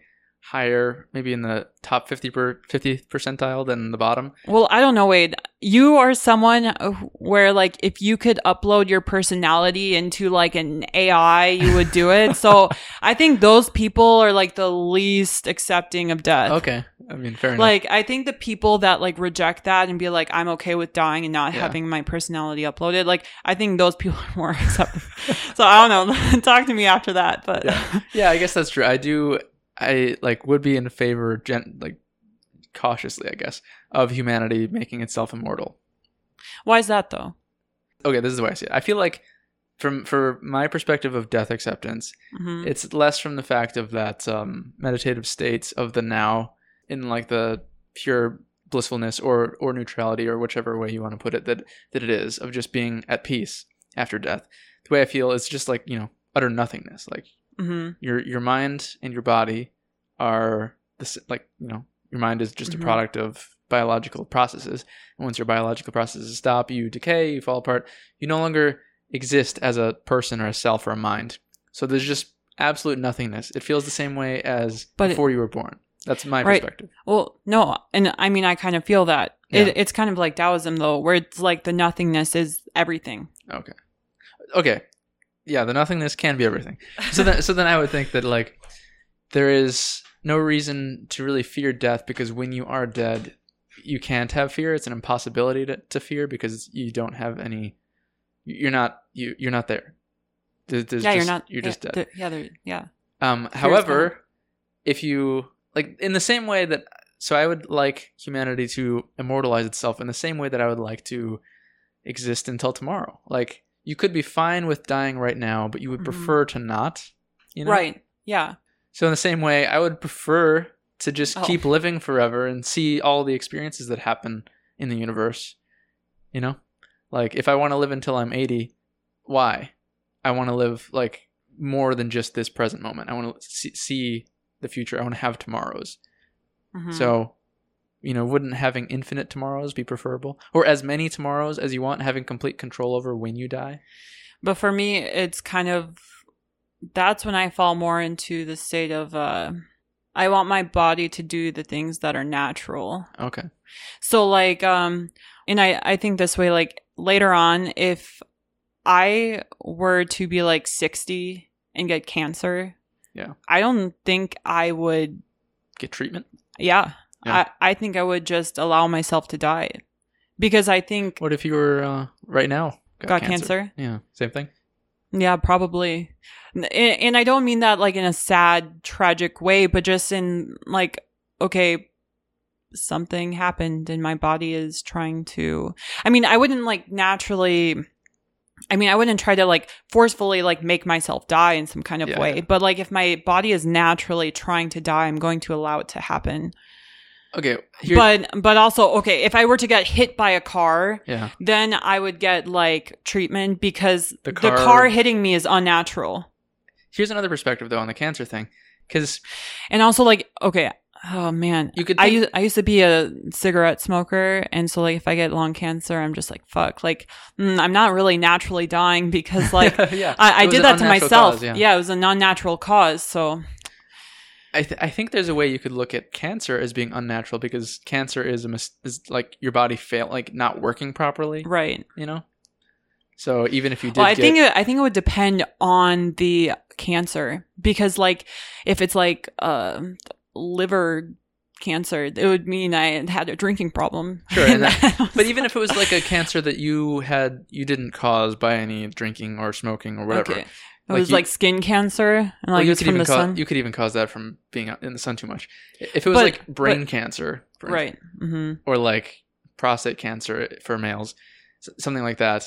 higher, maybe in the top 50 per 50th percentile than the bottom. well i don't know wade you are someone where like if you could upload your personality into like an ai you would do it so i think those people are like the least accepting of death Okay. I mean, fair enough. like i think the people that like reject that and be like i'm okay with dying and not Yeah. having my personality uploaded like i think those people are more accepting so i don't know talk to me after that but Yeah. yeah, I guess that's true. I do I like would be in favor gen- like cautiously, I guess, of humanity making itself immortal. why is that though Okay, this is the way I see it. I feel like from for my perspective of death acceptance, hmm it's less from the fact of that um, meditative state of the now in like the pure blissfulness or or neutrality or whichever way you want to put it that that it is of just being at peace after death. The way I feel is just like you know utter nothingness. Like hmm your your mind and your body are this like you know your mind is just Mhm. a product of biological processes and once your biological processes stop you decay you fall apart you no longer exist as a person or a self or a mind so there's just absolute nothingness it feels the same way as But it- before you were born that's my Right. perspective Well, no, and I mean, I kind of feel that. Yeah. It, it's kind of like Taoism, though, where it's like the nothingness is everything. okay okay yeah the nothingness can be everything. So then so then i would think that like there is no reason to really fear death because when you are dead you can't have fear. It's an impossibility to, to fear because you don't have any you're not you you're not there. There- there's yeah, you're not. you're yeah, just dead Yeah, they're, yeah. um however if you like in the same way that so i would like humanity to immortalize itself in the same way that i would like to exist until tomorrow. Like you could be fine with dying right now but you would Mhm. prefer to not you know Right. Yeah. so in the same way i would prefer to just Oh. keep living forever and see all the experiences that happen in the universe you know like if i want to live until i'm 80 why I want to live like more than just this present moment. I want to see, see the future. I want to have tomorrows. Mhm. So, you know, wouldn't having infinite tomorrows be preferable, or as many tomorrows as you want, having complete control over when you die? But for me, it's kind of that's when I fall more into the state of uh I want my body to do the things that are natural. Okay. So like um and I I think this way like later on if I were to be like 60 and get cancer, Yeah. I don't think I would Get treatment. yeah. Yeah. I I think I would just allow myself to die. Because I think What if you were uh, right now got cancer. Yeah, same thing. Yeah, probably. And, and I don't mean that like in a sad, tragic way, but just in like, okay, something happened and my body is trying to. I mean, I wouldn't like naturally. I mean, I wouldn't try to like forcefully like make myself die in some kind of Yeah, way, yeah. but like if my body is naturally trying to die, I'm going to allow it to happen. Okay. Here, But but also, okay, if I were to get hit by a car, yeah. then I would get like treatment because The the car- car, hitting me is unnatural. Here's another perspective though on the cancer thing, because And also like okay, oh man. You could I used I used to be a cigarette smoker and so like if I get lung cancer, I'm just like fuck. Like mm, I'm not really naturally dying because like yeah, I, I did that to myself. cause, yeah. yeah. it was a non-natural cause. So I, th- I think there's a way you could look at cancer as being unnatural because cancer is a mis- is like your body fail like not working properly, right. you know. So even if you did, Well, I get, think it, I think it would depend on the cancer because like if it's like uh, liver cancer, it would mean I had a drinking problem. Sure, that- but even if it was like a cancer that you had you didn't cause by any drinking or smoking or whatever, Okay. It Like was you- like skin cancer and like you it's could from even the cause, sun. you could even cause that from being out in the sun too much. If it was But- like brain cancer, for right. hmm or like prostate cancer for males, something like that,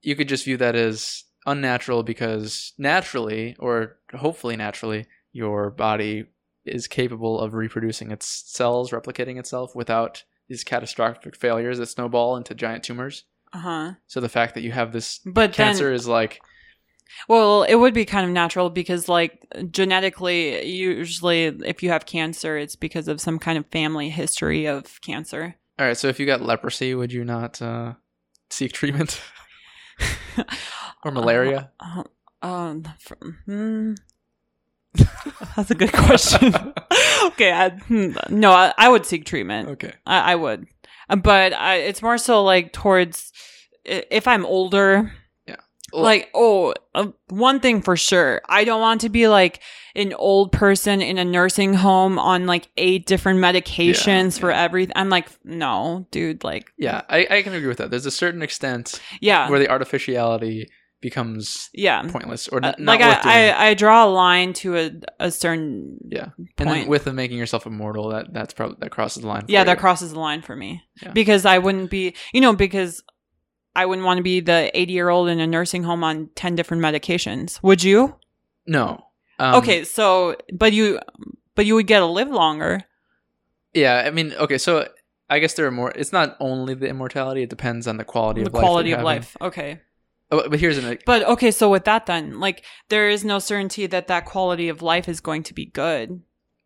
you could just view that as unnatural because naturally, or hopefully naturally, your body is capable of reproducing its cells, replicating itself without these catastrophic failures that snowball into giant tumors. Uh huh. So the fact that you have this But cancer then, is like, well, it would be kind of natural because, like, genetically, usually, if you have cancer, it's because of some kind of family history of cancer. all right. So if you got leprosy, would you not uh, seek treatment or malaria? Uh, um, fr- hmm. That's a good question. okay, I, hmm, no, I, I would seek treatment. okay. I, I would, Uh, but I, it's more so like towards if I'm older. Like oh, uh, one thing for sure, I don't want to be like an old person in a nursing home on like eight different medications for yeah. everything. I'm like, no, dude, like, Yeah, I, I can agree with that. There's a certain extent yeah, where the artificiality becomes yeah. pointless or Uh, n- not like. I, I, I draw a line to a, a certain yeah, and then point. with the making yourself immortal, that that's probably that crosses the line. For yeah you. that crosses the line for me Yeah. because i wouldn't be you know because i wouldn't want to be the 80 year old in a nursing home on 10 different medications would you no. Um, okay so but you but you would get to live longer Yeah, I mean, okay, so I guess there are more. It's not only the immortality; it depends on the quality the of life. quality of having. life okay Oh, but- but here's an but okay so with that then like there is no certainty that that quality of life is going to be good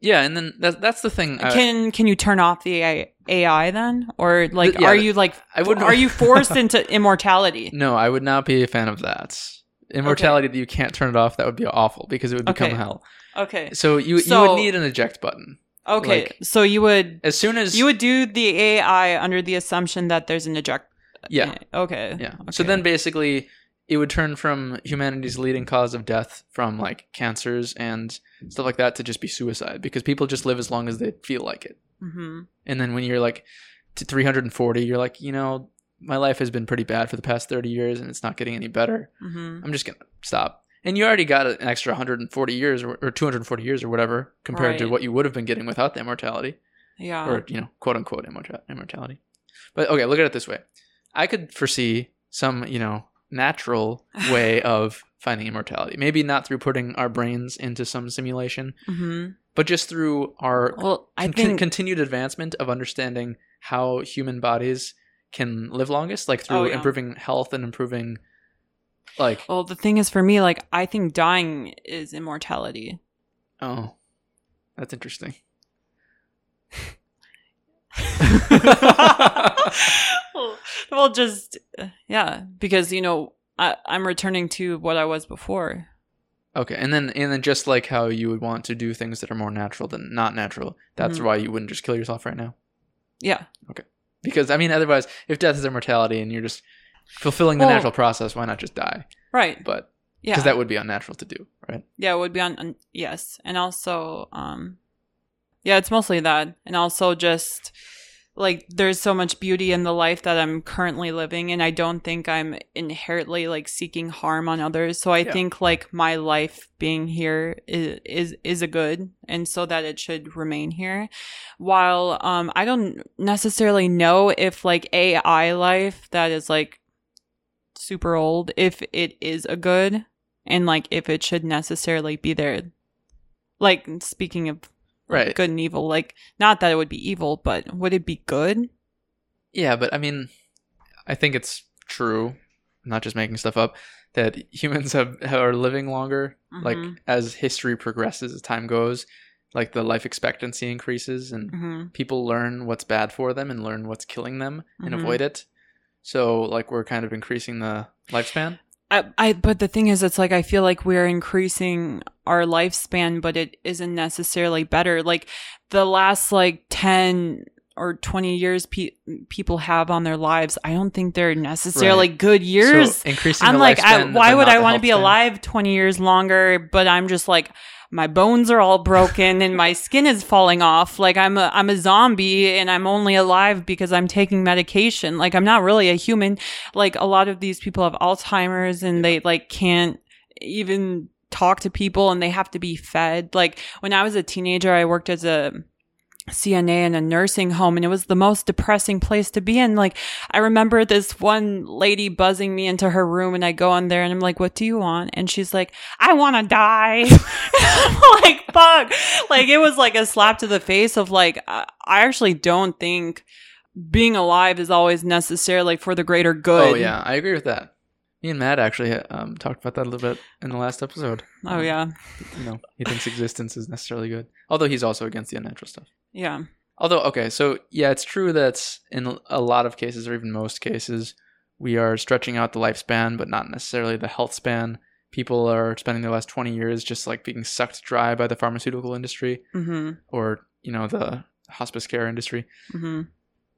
yeah, and then that's that's the thing. I- can can you turn off the AI, AI then or like Th- yeah, are you like I wouldn't- are you forced into immortality no, I would not be a fan of that. Immortality that you can't turn it off, that would be awful because it would become Okay. hell. okay So you you would need an eject button. okay Like- so you would As soon as You would do the AI under the assumption that there's an eject. Yeah. Eh, okay. Yeah. So then basically it would turn from humanity's leading cause of death from like cancers and stuff like that to just be suicide because people just live as long as they feel like it. hmm And then when you're like to 340, you're like, you know, my life has been pretty bad for the past 30 years and it's not getting any better. hmm I'm just going to stop. And you already got an extra 140 years or, or 240 years or whatever compared to what you would have been getting without the immortality Yeah. or you know quote unquote immortality but okay look at it this way i could foresee some you know natural way of finding immortality maybe not through putting our brains into some simulation hmm but just through our Well, con- think. continued advancement of understanding how human bodies can live longest like through Oh, yeah. improving health and improving Like, Well, the thing is for me, like I think dying is immortality. oh, that's interesting. well, just yeah, because you know I, I'm returning to what I was before. Okay, and then and then just like how you would want to do things that are more natural than not natural, that's Mhm. why you wouldn't just kill yourself right now. Yeah, Okay. Because I mean, otherwise, if death is immortality and you're just fulfilling the Well- natural process, why not just die? right. But Yeah, because that would be unnatural to do, right? yeah, it would be on, on yes, and also um, yeah, it's mostly that, and also just like there's so much beauty in the life that I'm currently living, and I don't think I'm inherently like seeking harm on others. So I Yeah. think like my life being here is is is a good, and so that it should remain here. While um, I don't necessarily know if like AI life that is like super old, if it is a good, and like if it should necessarily be there. Like speaking of Right. good and evil, like not that it would be evil, but would it be good? Yeah, but I mean, I think it's true. I'm not just making stuff up. That humans have are living longer. Like Mhm. as history progresses, as time goes, like the life expectancy increases, and hmm people learn what's bad for them and learn what's killing them and Mhm. avoid it. So like we're kind of increasing the lifespan. I, I, but the thing is, it's like I feel like we're increasing our lifespan, but it isn't necessarily better. Like the last like ten or twenty years pe- people have on their lives, I don't think they're necessarily good years. So increasing I'm like, I, why would I want to be alive 20 years longer? But I'm just like, my bones are all broken and my skin is falling off. Like I'm a, I'm a zombie and I'm only alive because I'm taking medication. Like I'm not really a human. Like a lot of these people have Alzheimer's and they like can't even talk to people and they have to be fed. Like when I was a teenager, I worked as a CNA in a nursing home and it was the most depressing place to be in. Like I remember this one lady buzzing me into her room and I go in there and I'm like, what do you want? And she's like, I want to die. Like, fuck. Like it was like a slap to the face of like, I I actually don't think being alive is always necessarily for the greater good. Oh yeah, I agree with that. Me and Matt actually um, talked about that a little bit in the last episode. Oh yeah. You know, he thinks existence is necessarily good, although he's also against the unnatural stuff. Yeah. Although, okay, so yeah, it's true that in a lot of cases, or even most cases, we are stretching out the lifespan, but not necessarily the health span. People are spending the last 20 years just like being sucked dry by the pharmaceutical industry Mm-hmm. or, you know, the hospice care industry. Mm-hmm.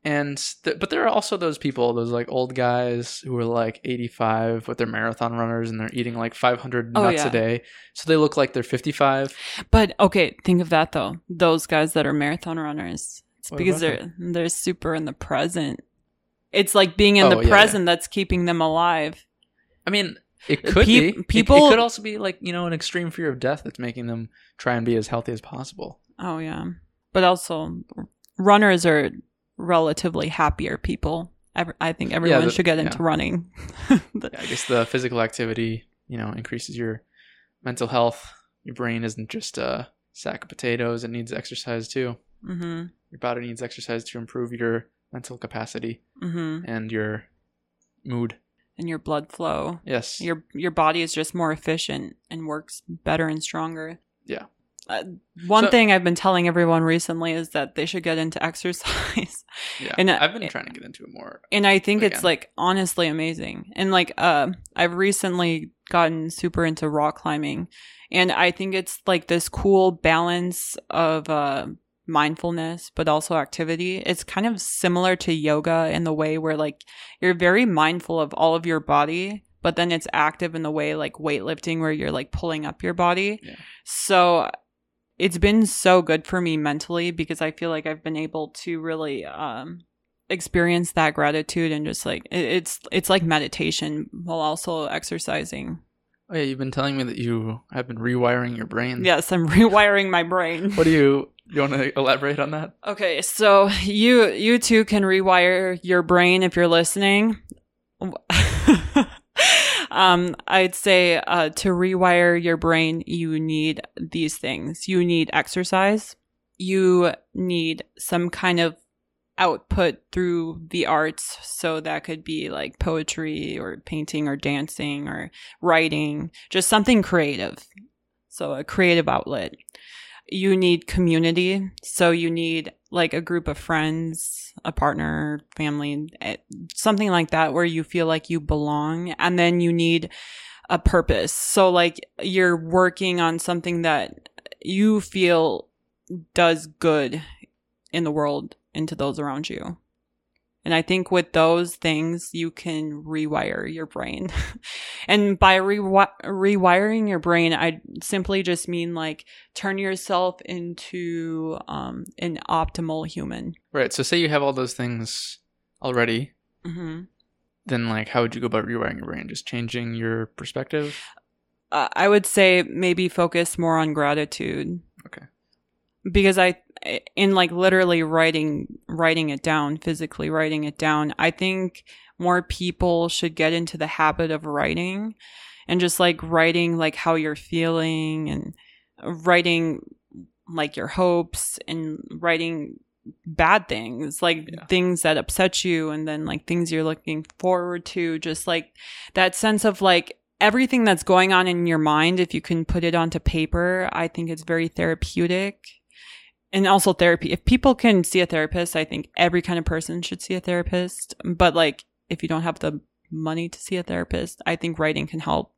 And, th- but there are also those people, those like old guys who are like 85, but they're marathon runners and they're eating like 500 Oh, nuts yeah. a day. So they look like they're 55. But okay, think of that though. Those guys that are marathon runners. It's What because they're they're super in the present. It's like being in Oh, the yeah, yeah. present that's keeping them alive. I mean, it could Pe- be. It- It, people- could also be like you know an extreme fear of death that's making them try and be as healthy as possible. Oh yeah. But also runners are relatively happier people. I think everyone the- should get yeah. into running. The- Yeah, I guess the physical activity you know increases your mental health. Your brain isn't just a sack of potatoes; it needs exercise too. mhm. Your body needs exercise to improve your mental capacity Mhm. and your mood. And your blood flow. Yes. Your your body is just more efficient and works better and stronger. Yeah. Uh, one So- thing I've been telling everyone recently is that they should get into exercise. yeah. and, uh, I've been trying to get into it more. and I think Again. it's like honestly amazing. And like uh I've recently gotten super into rock climbing and I think it's like this cool balance of uh mindfulness but also activity. It's kind of similar to yoga in the way where like you're very mindful of all of your body but then it's active in the way like weightlifting where you're like pulling up your body. Yeah. So it's been so good for me mentally because I feel like I've been able to really um experience that gratitude and just like it, it's it's like meditation while also exercising. Oh yeah, you've been telling me that you have been rewiring your brain. Yes, I'm rewiring my brain. What do you? You want to elaborate on that? Okay, so you you too can rewire your brain if you're listening. um, I'd say uh, to rewire your brain, you need these things. You need exercise. You need some kind of output through the arts. So that could be like poetry or painting or dancing or writing, just something creative. So a creative outlet. You need community. So you need like a group of friends, a partner, family, eh, something like that where you feel like you belong. And then you need a purpose. So like you're working on something that you feel does good in the world and to those around you. And I think with those things, you can rewire your brain. and by rewi- rewiring your brain, I simply just mean like turn yourself into um, an optimal human. Right. So, say you have all those things already, hmm then like, how would you go about rewiring your brain? Just changing your perspective? Uh, I would say maybe focus more on gratitude. Okay. Because I, in like literally writing, writing it down, physically writing it down, I think more people should get into the habit of writing and just like writing like how you're feeling and writing like your hopes and writing bad things like Yeah. things that upset you and then like things you're looking forward to just like that sense of like everything that's going on in your mind if you can put it onto paper i think it's very therapeutic and also therapy if people can see a therapist i think every kind of person should see a therapist but like if you don't have the money to see a therapist i think writing can help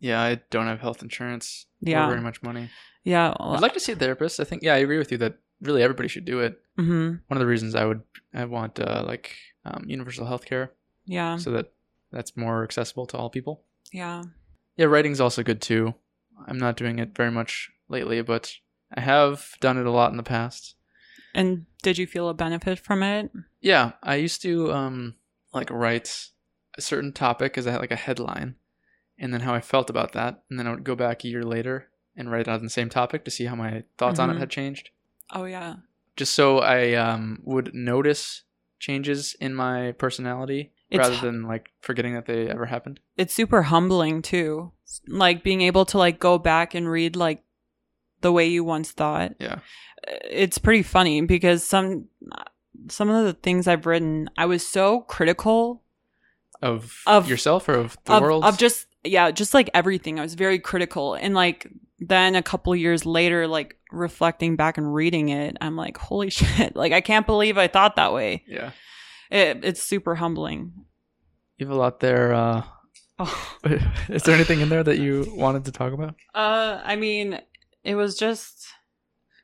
Yeah, I don't have health insurance Yeah. very much money. yeah I'd like to see a therapist. I think, yeah, I agree with you that really everybody should do it. hmm One of the reasons I would, I want uh, like um, universal health care yeah so that that's more accessible to all people. yeah Yeah, writing's also good too. I'm not doing it very much lately, but I have done it a lot in the past. and did you feel a benefit from it Yeah, I used to um like write a certain topic as I had like a headline, and then how I felt about that, and then I would go back a year later and write on the same topic to see how my thoughts on it Mhm. had changed, oh yeah just so I um would notice changes in my personality It's rather than like forgetting that they ever happened. it's super humbling too like being able to like go back and read like the way you once thought Yeah. it's pretty funny because some some of the things i've written i was so critical Of, Of- yourself or of the of, world. of just yeah just like everything i was very critical and like then a couple years later like reflecting back and reading it i'm like holy shit like i can't believe i thought that way yeah. it, it's super humbling You have a lot there. Uh, oh. is there anything in there that you wanted to talk about? uh i mean it was just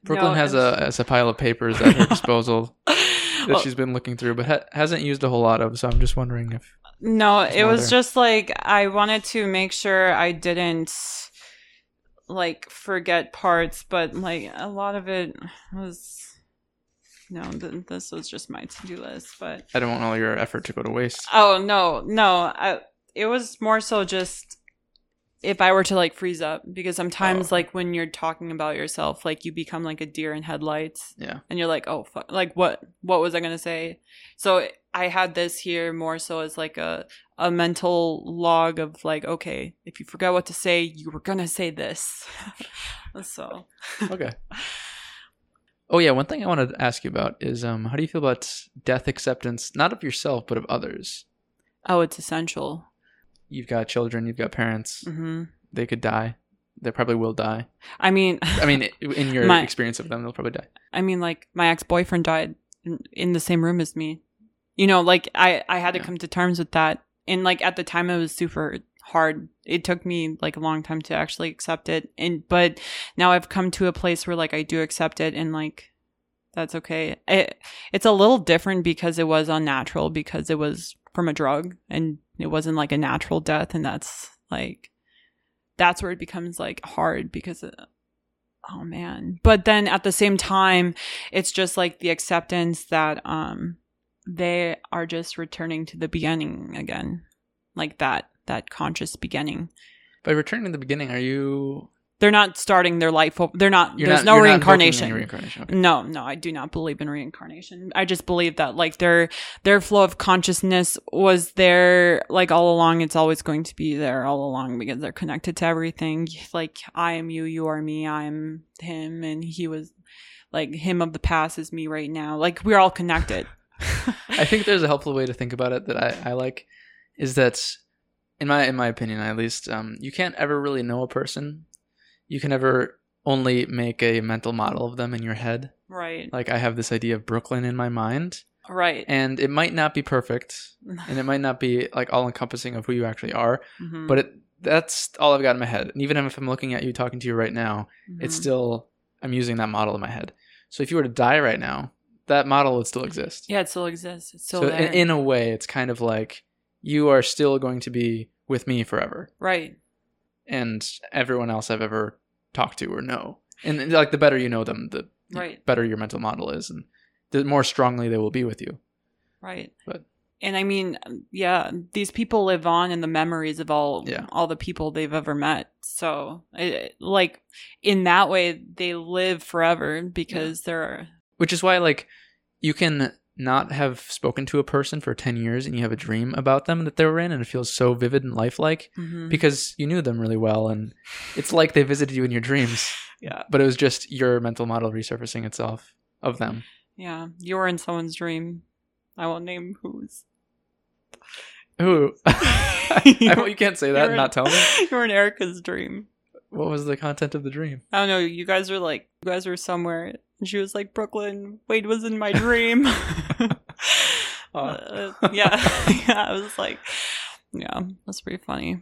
Brooklyn No, has a has a pile of papers at her disposal that Well, she's been looking through, but ha- hasn't used a whole lot of. So I'm just wondering if No, it was there. just like I wanted to make sure I didn't like forget parts, but like a lot of it was no, th- this was just my to-do list, but I don't want all your effort to go to waste. oh no, no, I, it was more so just if I were to like freeze up because sometimes Oh. like when you're talking about yourself, like you become like a deer in headlights Yeah, and you're like, oh, fuck. like what? What was I gonna say? So I had this here more so as like a a mental log of like, okay, if you forgot what to say, you were gonna say this. so okay. Oh yeah, one thing I wanted to ask you about is um, how do you feel about death acceptance, not of yourself but of others? oh, it's essential. You've got children, you've got parents. hmm They could die. They probably will die. I mean, I mean, in your My- experience of them, they'll probably die. I mean, like my ex boyfriend died in, in the same room as me. You know, like I I had to Yeah. come to terms with that, and like at the time it was super hard. It took me like a long time to actually accept it, and but now I've come to a place where like I do accept it, and like that's okay. It it's a little different because it was unnatural because it was from a drug, and it wasn't like a natural death, and that's like that's where it becomes like hard because. It, oh man but then at the same time it's just like the acceptance that um they are just returning to the beginning again like that that conscious beginning By returning to the beginning, are you? They're not starting their life o- they're not You're there's not, no you're not invoking reincarnation reincarnation. Okay. no no i do not believe in reincarnation i just believe that like their their flow of consciousness was there like all along it's always going to be there all along because they're connected to everything like i am you you are me i'm him and he was like him of the past is me right now. Like we're all connected. I think there's a helpful way to think about it that I, I like is that in my in my opinion at least, um, you can't ever really know a person. You can never only make a mental model of them in your head. right. Like I have this idea of Brooklyn in my mind, Right. and it might not be perfect, and it might not be like all encompassing of who you actually are, Mhm, but it that's all I've got in my head. And even if I'm looking at you talking to you right now, it's mhm. still I'm using that model in my head. So if you were to die right now, that model would still exist. yeah, it still exists. It's still so there. in, in a way, it's kind of like you are still going to be with me forever, right. And everyone else I've ever talked to or know. And like the better you know them, the Right. better your mental model is, and the more strongly they will be with you. Right. But- and I mean, yeah, these people live on in the memories of all Yeah. all the people they've ever met. So, it, like in that way, they live forever because they're Which is why, like, you can not have spoken to a person for 10 years and you have a dream about them that they were in and it feels so vivid and lifelike mhm. because you knew them really well and it's like they visited you in your dreams yeah, but it was just your mental model resurfacing itself of them yeah. You were in someone's dream. I won't name whose. who I, you can't say that and not tell me You were in Erica's dream. what was the content of the dream I don't know. You guys were like, you guys were somewhere, and she was like, Brooklyn. Wade was in my dream. Uh, yeah, yeah. I was like, yeah, that's pretty funny.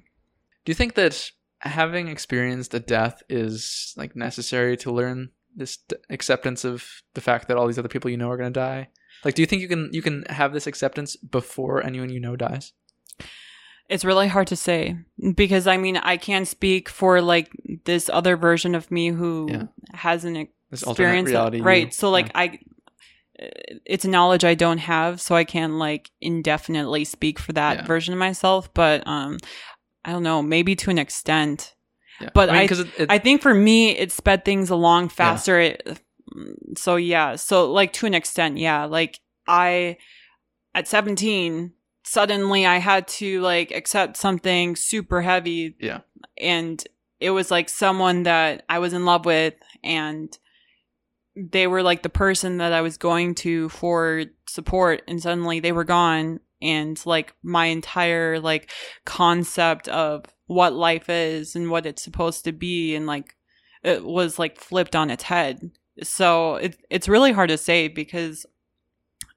do you think that having experienced a death is like necessary to learn this d- acceptance of the fact that all these other people you know are going to die like do you think you can you can have this acceptance before anyone you know dies It's really hard to say because I mean I can't speak for like this other version of me who Yeah. hasn't this alternate experienced that- reality you- right. So like yeah. I, it's a knowledge I don't have, so I can't like indefinitely speak for that Yeah. version of myself. But um, I don't know, maybe to an extent. Yeah. but mean, I, it, it, I think for me, it sped things along faster. It, so yeah, so like to an extent, yeah. Like I, at seventeen, suddenly I had to like accept something super heavy. Yeah. and it was like someone that I was in love with, and they were like the person that I was going to for support, and suddenly they were gone. And like my entire like concept of what life is and what it's supposed to be and like it was like flipped on its head. So it, it's really hard to say because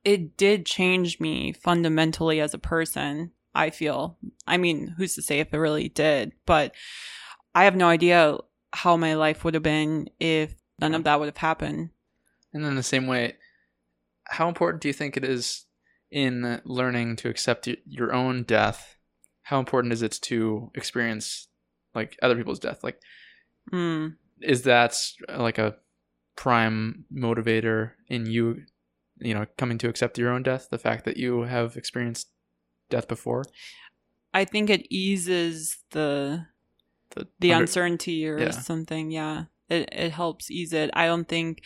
it did change me fundamentally as a person i feel. I mean who's to say if it really did? But i have no idea how my life would have been if none of that would have happened. And in the same way how important do you think it is in learning to accept your own death? How important is it to experience like other people's death? Like mm. is that like a prime motivator in you you know coming to accept your own death? The fact that you have experienced death before? I think it eases the the, the under- uncertainty or Yeah. something yeah it, it helps ease it. I don't think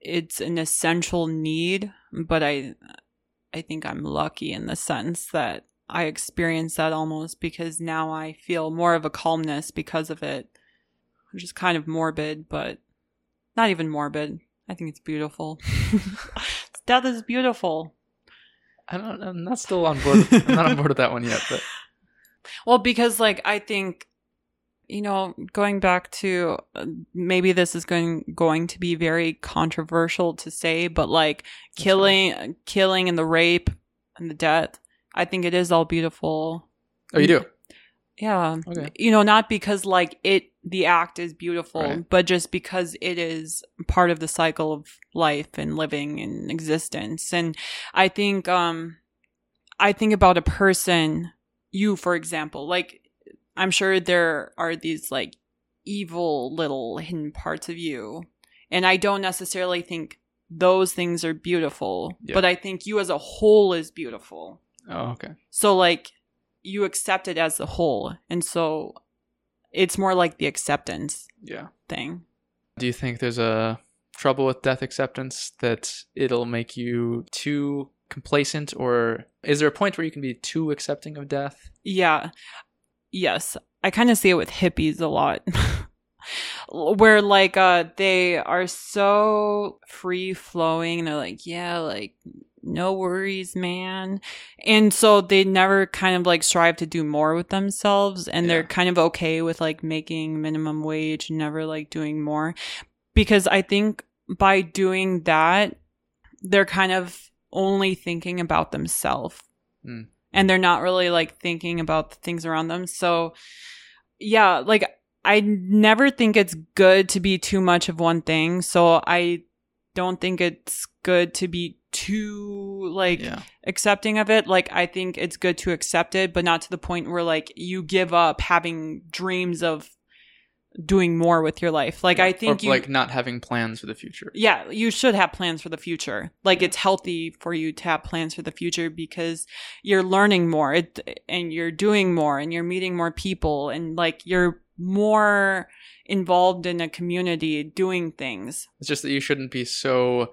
it's an essential need but i i think i'm lucky in the sense that i experienced that almost because now i feel more of a calmness because of it which is kind of morbid but not even morbid. I think it's beautiful. Death is beautiful. I don't i'm not still on board i'm not on board with that one yet but Well, because like I think, you know, going back to uh, maybe this is going going to be very controversial to say, but like That's killing, killing, and the rape and the death, I think it is all beautiful. oh you do Yeah, Okay. you know, not because like it the act is beautiful, Right. but just because it is part of the cycle of life and living and existence. And I think um I think about a person, you for example, like I'm sure there are these like evil little hidden parts of you. And I don't necessarily think those things are beautiful, Yeah. but I think you as a whole is beautiful. oh okay So like you accept it as a whole. And so it's more like the acceptance yeah thing. do you think there's a trouble with death acceptance that it'll make you too complacent or is there a point where you can be too accepting of death Yeah. Yes. I kind of see it with hippies a lot. where like uh they are so free flowing and they're like yeah like no worries man and so they never kind of like strive to do more with themselves and they're kind of okay with like making minimum wage and never like doing more because i think by doing that they're kind of only thinking about themselves Mm. And they're not really like thinking about the things around them. So yeah like i never think it's good to be too much of one thing. So i don't think it's good to be too like yeah. accepting of it. Like i think it's good to accept it but not to the point where like you give up having dreams of doing more with your life like i think or, you like not having plans for the future. yeah, you should have plans for the future. Like it's healthy for you to have plans for the future because you're learning more it, and you're doing more and you're meeting more people and like you're more involved in a community doing things It's just that you shouldn't be so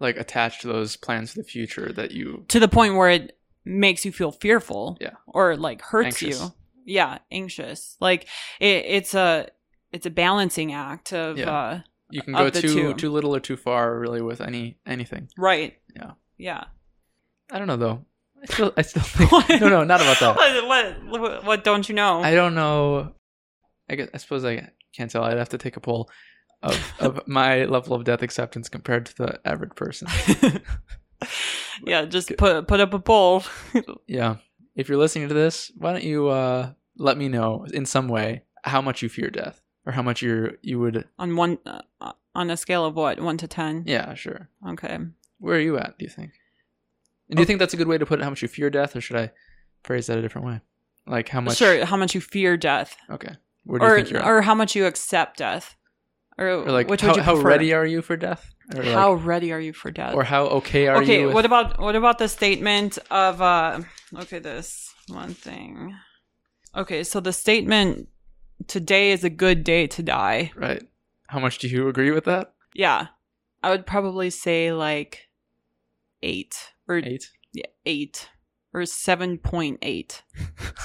like attached to those plans for the future that you to the point where it makes you feel fearful Yeah. or like hurts Anxious. you. Yeah, anxious. Like it, it's a it's a balancing act of Yeah. uh you can go too two. too little or too far really with any anything. right. Yeah. Yeah. I don't know though. I still I still think no no not about that. what, what, what, what don't you know? I don't know. I guess I suppose I can't tell. I'd have to take a poll of of my level of death acceptance compared to the average person. yeah, just put put up a poll. Yeah. If you're listening to this, why don't you uh let me know in some way how much you fear death or how much you're you would on one uh, on a scale of what one to ten. Yeah, sure. Okay. Where are you at, do you think? And do you think that's a good way to put it, how much you fear death, or should I phrase that a different way? Like how much Sure. How much you fear death, Okay. Where do you or think you're at? or how much you accept death, or, Or like which how, would you how ready are you for death? Or like, how ready are you for death? or how okay are okay. you? with- What about what about the statement of uh? Okay, this one thing. Okay, so the statement today is a good day to die. right? How much do you agree with that? Yeah, I would probably say like eight or Eight. yeah, eight or seven point eight.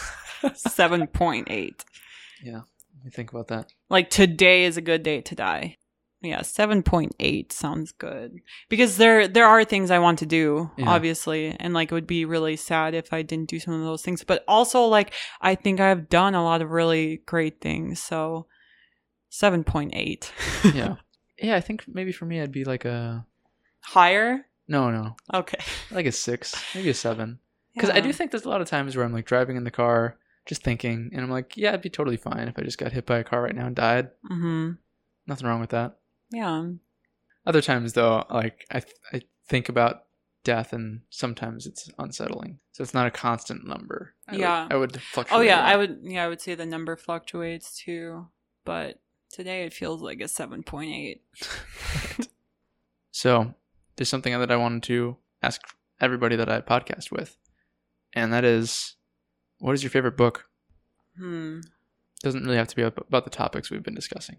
seven point eight. Let me think about that. Like today is a good day to die. Yeah, seven point eight sounds good because there there are things I want to do, Yeah. obviously, and like it would be really sad if I didn't do some of those things. But also, like I think I've done a lot of really great things, so seven point eight. Yeah. yeah, I think maybe for me I'd be like a higher. no, no, Okay, like a six, maybe a seven. Because I do think there's a lot of times where I'm like driving in the car, just thinking, and I'm like, yeah, it'd be totally fine if I just got hit by a car right now and died. Mm-hmm. Nothing wrong with that. Yeah. Other times though, like I th- I think about death and sometimes it's unsettling. So it's not a constant number. I would- Yeah. I would fluctuate. Oh yeah, I would. Yeah, I would say the number fluctuates too, but today it feels like a seven point eight. So there's something that I wanted to ask everybody that I podcast with, and that is, what is your favorite book? Hmm. Doesn't really have to be about the topics we've been discussing.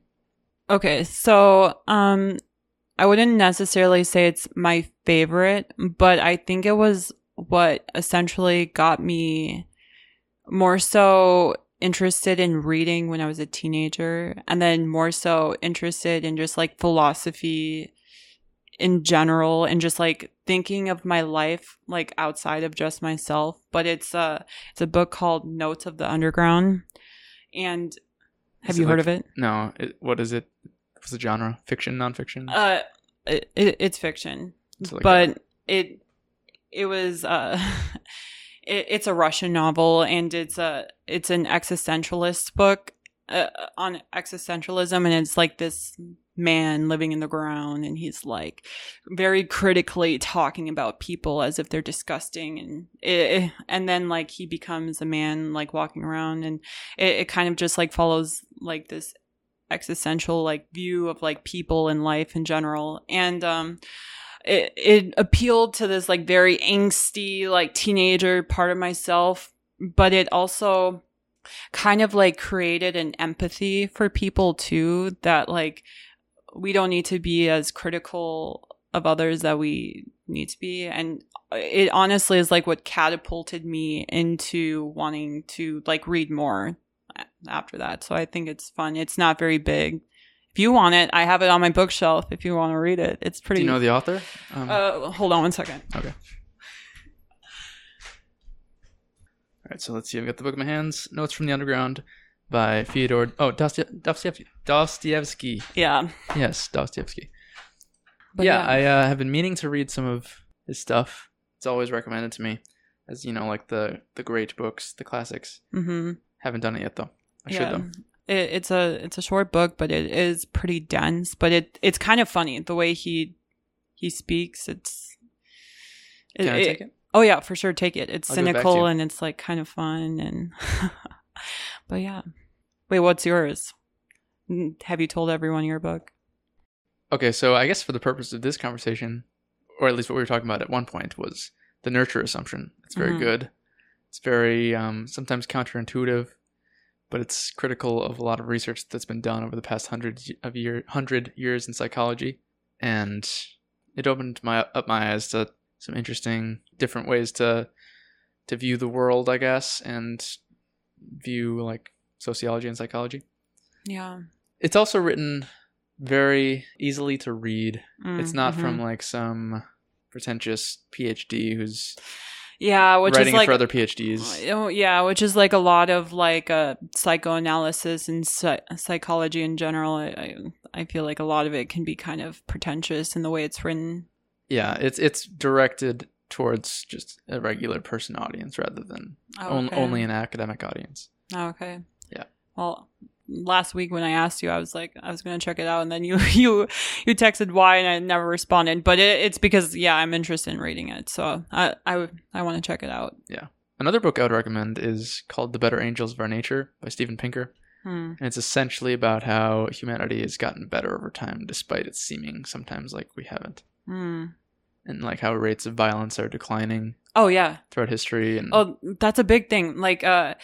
Okay, so um I wouldn't necessarily say it's my favorite, but I think it was what essentially got me more so interested in reading when I was a teenager and then more so interested in just like philosophy in general and just like thinking of my life like outside of just myself. But it's a it's a book called Notes of the Underground and have Is you heard like- of it? No, it, what is it? What's the genre? Fiction, nonfiction? Uh, it, it, it's fiction, It's like but it it was uh, it, it's a Russian novel, and it's a it's an existentialist book uh, on existentialism, and it's like this man living in the ground, and he's like very critically talking about people as if they're disgusting, and it, and then like he becomes a man like walking around, and it, it kind of just like follows like this existential like view of like people and life in general. And um it it appealed to this like very angsty like teenager part of myself but it also kind of like created an empathy for people too that like we don't need to be as critical of others that we need to be and it honestly is like what catapulted me into wanting to like read more after that. So I think it's fun. It's not very big. If you want it, I have it on my bookshelf. If you want to read it, it's pretty Do you know the author? Um, uh, hold on one second. okay. All right, so let's see. I've got the book in my hands. Notes from the Underground by Fyodor. Oh, Dostoev- Dostoevsky. Dostoevsky. Yeah, Yes, Dostoevsky. but yeah, I uh, have been meaning to read some of his stuff. It's always recommended to me, as you know, like the the great books, the classics. mm-hmm. Haven't done it yet though. I should yeah. though. It, it's a it's a short book, but it is pretty dense. But it it's kind of funny the way he he speaks. It's Can I take it? Oh yeah, for sure. Take it. It's I'll give it cynical and it's like kind of fun and. but yeah, wait. What's yours? Have you told everyone your book? Okay, so I guess for the purpose of this conversation, or at least what we were talking about at one point, was the nurture assumption. It's very Mhm. good. It's very um, sometimes counterintuitive, but it's critical of a lot of research that's been done over the past hundred of year hundred years in psychology, and it opened my up my eyes to some interesting different ways to to view the world, I guess, and view like sociology and psychology. Yeah. It's also written very easily to read. Mm, It's not mhm. from like some pretentious PhD who's yeah, which writing is like it for other PhDs. Oh, yeah, which is like a lot of like uh, psychoanalysis and psy- psychology in general. I, I feel like a lot of it can be kind of pretentious in the way it's written. Yeah, it's it's directed towards just a regular person audience rather than Oh, on- only an academic audience. Oh, okay. Well, last week when I asked you, I was like, I was gonna check it out, and then you you you texted why, and I never responded. But it, it's because yeah, I'm interested in reading it, so I I I want to check it out. Yeah, another book I would recommend is called The Better Angels of Our Nature by Steven Pinker. Hmm. And it's essentially about how humanity has gotten better over time despite it seeming sometimes like we haven't. Hmm. And like how rates of violence are declining Oh yeah, throughout history and Oh, that's a big thing. Like, uh,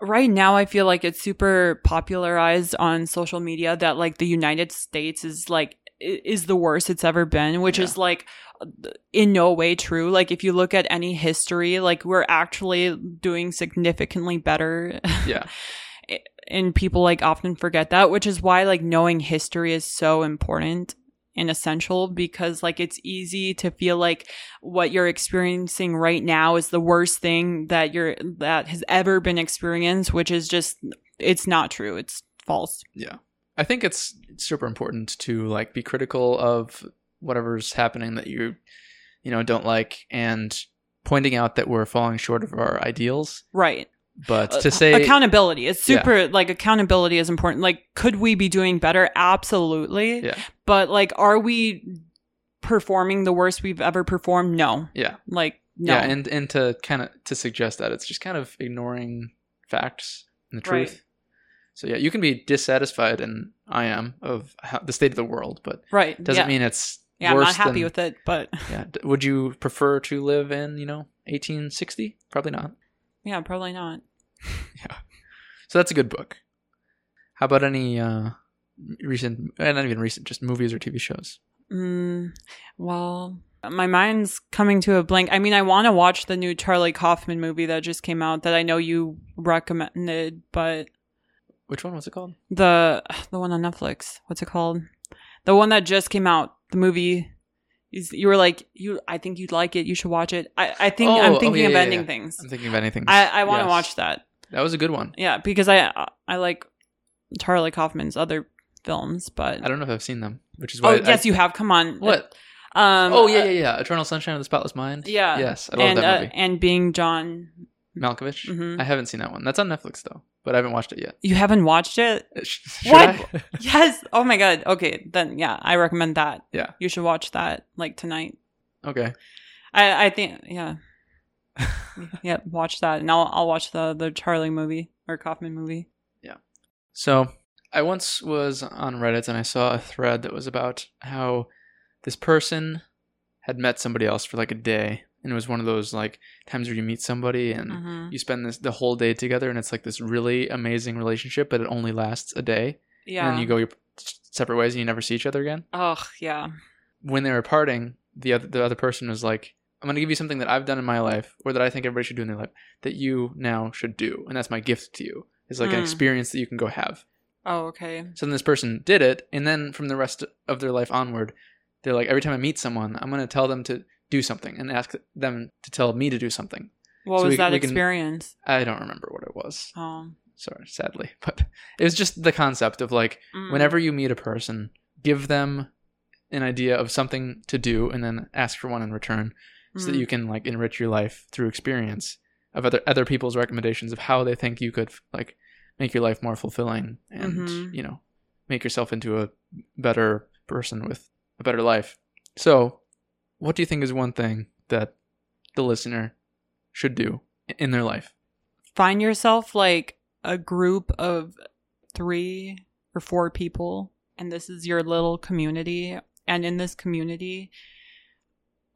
right now, I feel like it's super popularized on social media that like the United States is like is the worst it's ever been, which Yeah. is like in no way true. Like, if you look at any history, like we're actually doing significantly better. yeah. and people like often forget that, which is why like knowing history is so important and essential because like it's easy to feel like what you're experiencing right now is the worst thing that you're that has ever been experienced, which is just it's not true. It's false. Yeah. I think it's super important to like be critical of whatever's happening that you you know don't like and pointing out that we're falling short of our ideals. Right. But Uh, to say accountability is super like accountability is important. Like could we be doing better? Absolutely. Yeah. But like are we performing the worst we've ever performed? No. Yeah. Like no. Yeah, and and to kind of to suggest that it's just kind of ignoring facts and the truth. Right. So yeah, you can be dissatisfied, and I am of how, the state of the world, but right. doesn't yeah. mean it's Yeah, I'm not happy than- with it, but Yeah, would you prefer to live in you know 1860? Probably not. yeah, probably not. So that's a good book. How about any uh recent, eh, not even recent, just movies or TV shows? Mm, well, my mind's coming to a blank. I mean, I want to watch the new Charlie Kaufman movie that just came out that I know you recommended, but Which one was it called? the the one on Netflix, what's it called? The one that just came out, the movie. Is, you were like you. I think you'd like it. You should watch it. I, I think Oh, I'm oh, thinking yeah, of yeah, ending yeah. things. I'm thinking of anything. I I want to Yes. watch that. That was a good one. Yeah, because I I like Charlie Kaufman's other films, but I don't know if I've seen them, which is oh why. yes, I, you have. Come on, What? Um, oh yeah, uh, yeah, yeah. Eternal Sunshine of the Spotless Mind. Yeah. Yes, I love and that uh, movie. and being John. Malkovich. Mhm. I haven't seen that one. That's on Netflix though, but I haven't watched it yet. You haven't watched it? Should What? I? Yes. Oh my god. Okay, then yeah, I recommend that. Yeah. You should watch that like tonight. okay. I I think yeah. yeah, watch that, and I'll I'll watch the the Charlie movie or Kaufman movie. Yeah. So I once was on Reddit and I saw a thread that was about how this person had met somebody else for like a day, and it was one of those like times where you meet somebody and Mhm. you spend this the whole day together, and it's like this really amazing relationship, but it only lasts a day, Yeah. and then you go your separate ways and you never see each other again. Oh Yeah. when they were parting, the other the other person was like, "I'm going to give you something that I've done in my life, or that I think everybody should do in their life, that you now should do, and that's my gift to you. It's like an Mm. experience that you can go have." Oh, okay. So then this person did it, and then from the rest of their life onward, they're like, every time I meet someone, I'm going to tell them to do something and ask them to tell me to do something. What So was we- that we can- experience? I don't remember what it was. Oh. Sorry, sadly, but it was just the concept of like Mm. whenever you meet a person, give them an idea of something to do, and then ask for one in return, so that Mm. you can like enrich your life through experience of other other people's recommendations of how they think you could like make your life more fulfilling and Mhm. you know make yourself into a better person with a better life. So, what do you think is one thing that the listener should do in their life? find yourself like a group of three or four people and this is your little community and in this community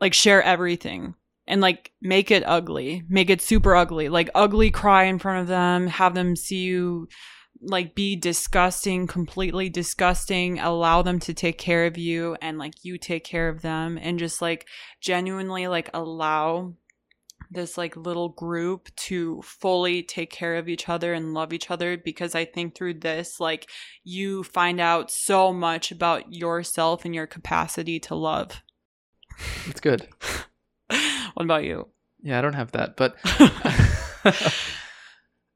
like share everything and like make it ugly make it super ugly like ugly cry in front of them have them see you like be disgusting completely disgusting allow them to take care of you and like you take care of them and just like genuinely like allow this like little group to fully take care of each other and love each other because I think through this like you find out so much about yourself and your capacity to love. It's good. what about you? Yeah, I don't have that, but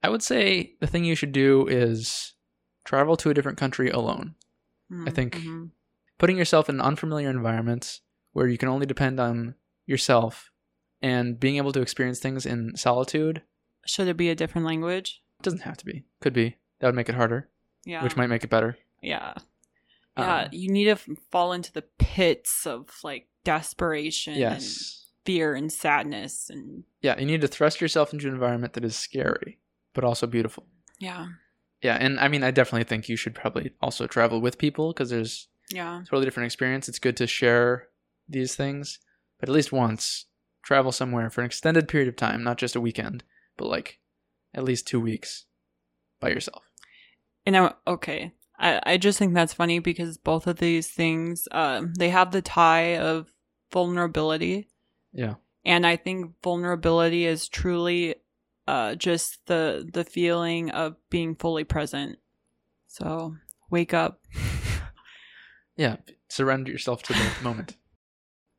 I would say the thing you should do is travel to a different country alone. I think- Mhm. Putting yourself in unfamiliar environments where you can only depend on yourself and being able to experience things in solitude should it be a different language? doesn't have to be. Could be. That would make it harder, Yeah. which might make it better. yeah. Yeah, Um, you need to fall into the pits of like desperation and yes. fear and sadness and Yeah, you need to thrust yourself into an environment that is scary, but also beautiful. yeah. Yeah, and I mean, I definitely think you should probably also travel with people because there's Yeah. totally different experience. It's good to share these things, but at least once travel somewhere for an extended period of time, not just a weekend, but like at least two weeks by yourself. You know, okay. I, I just think that's funny because both of these things, um, they have the tie of vulnerability. Yeah. And I think vulnerability is truly uh, just the the feeling of being fully present. So wake up. Yeah, surrender yourself to the moment.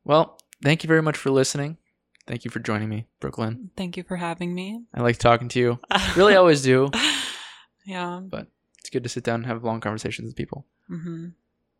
Well, thank you very much for listening. Thank you for joining me, Brooklyn. Thank you for having me. I like talking to you. Really always do. yeah. But it's good to sit down and have long conversations with people. hmm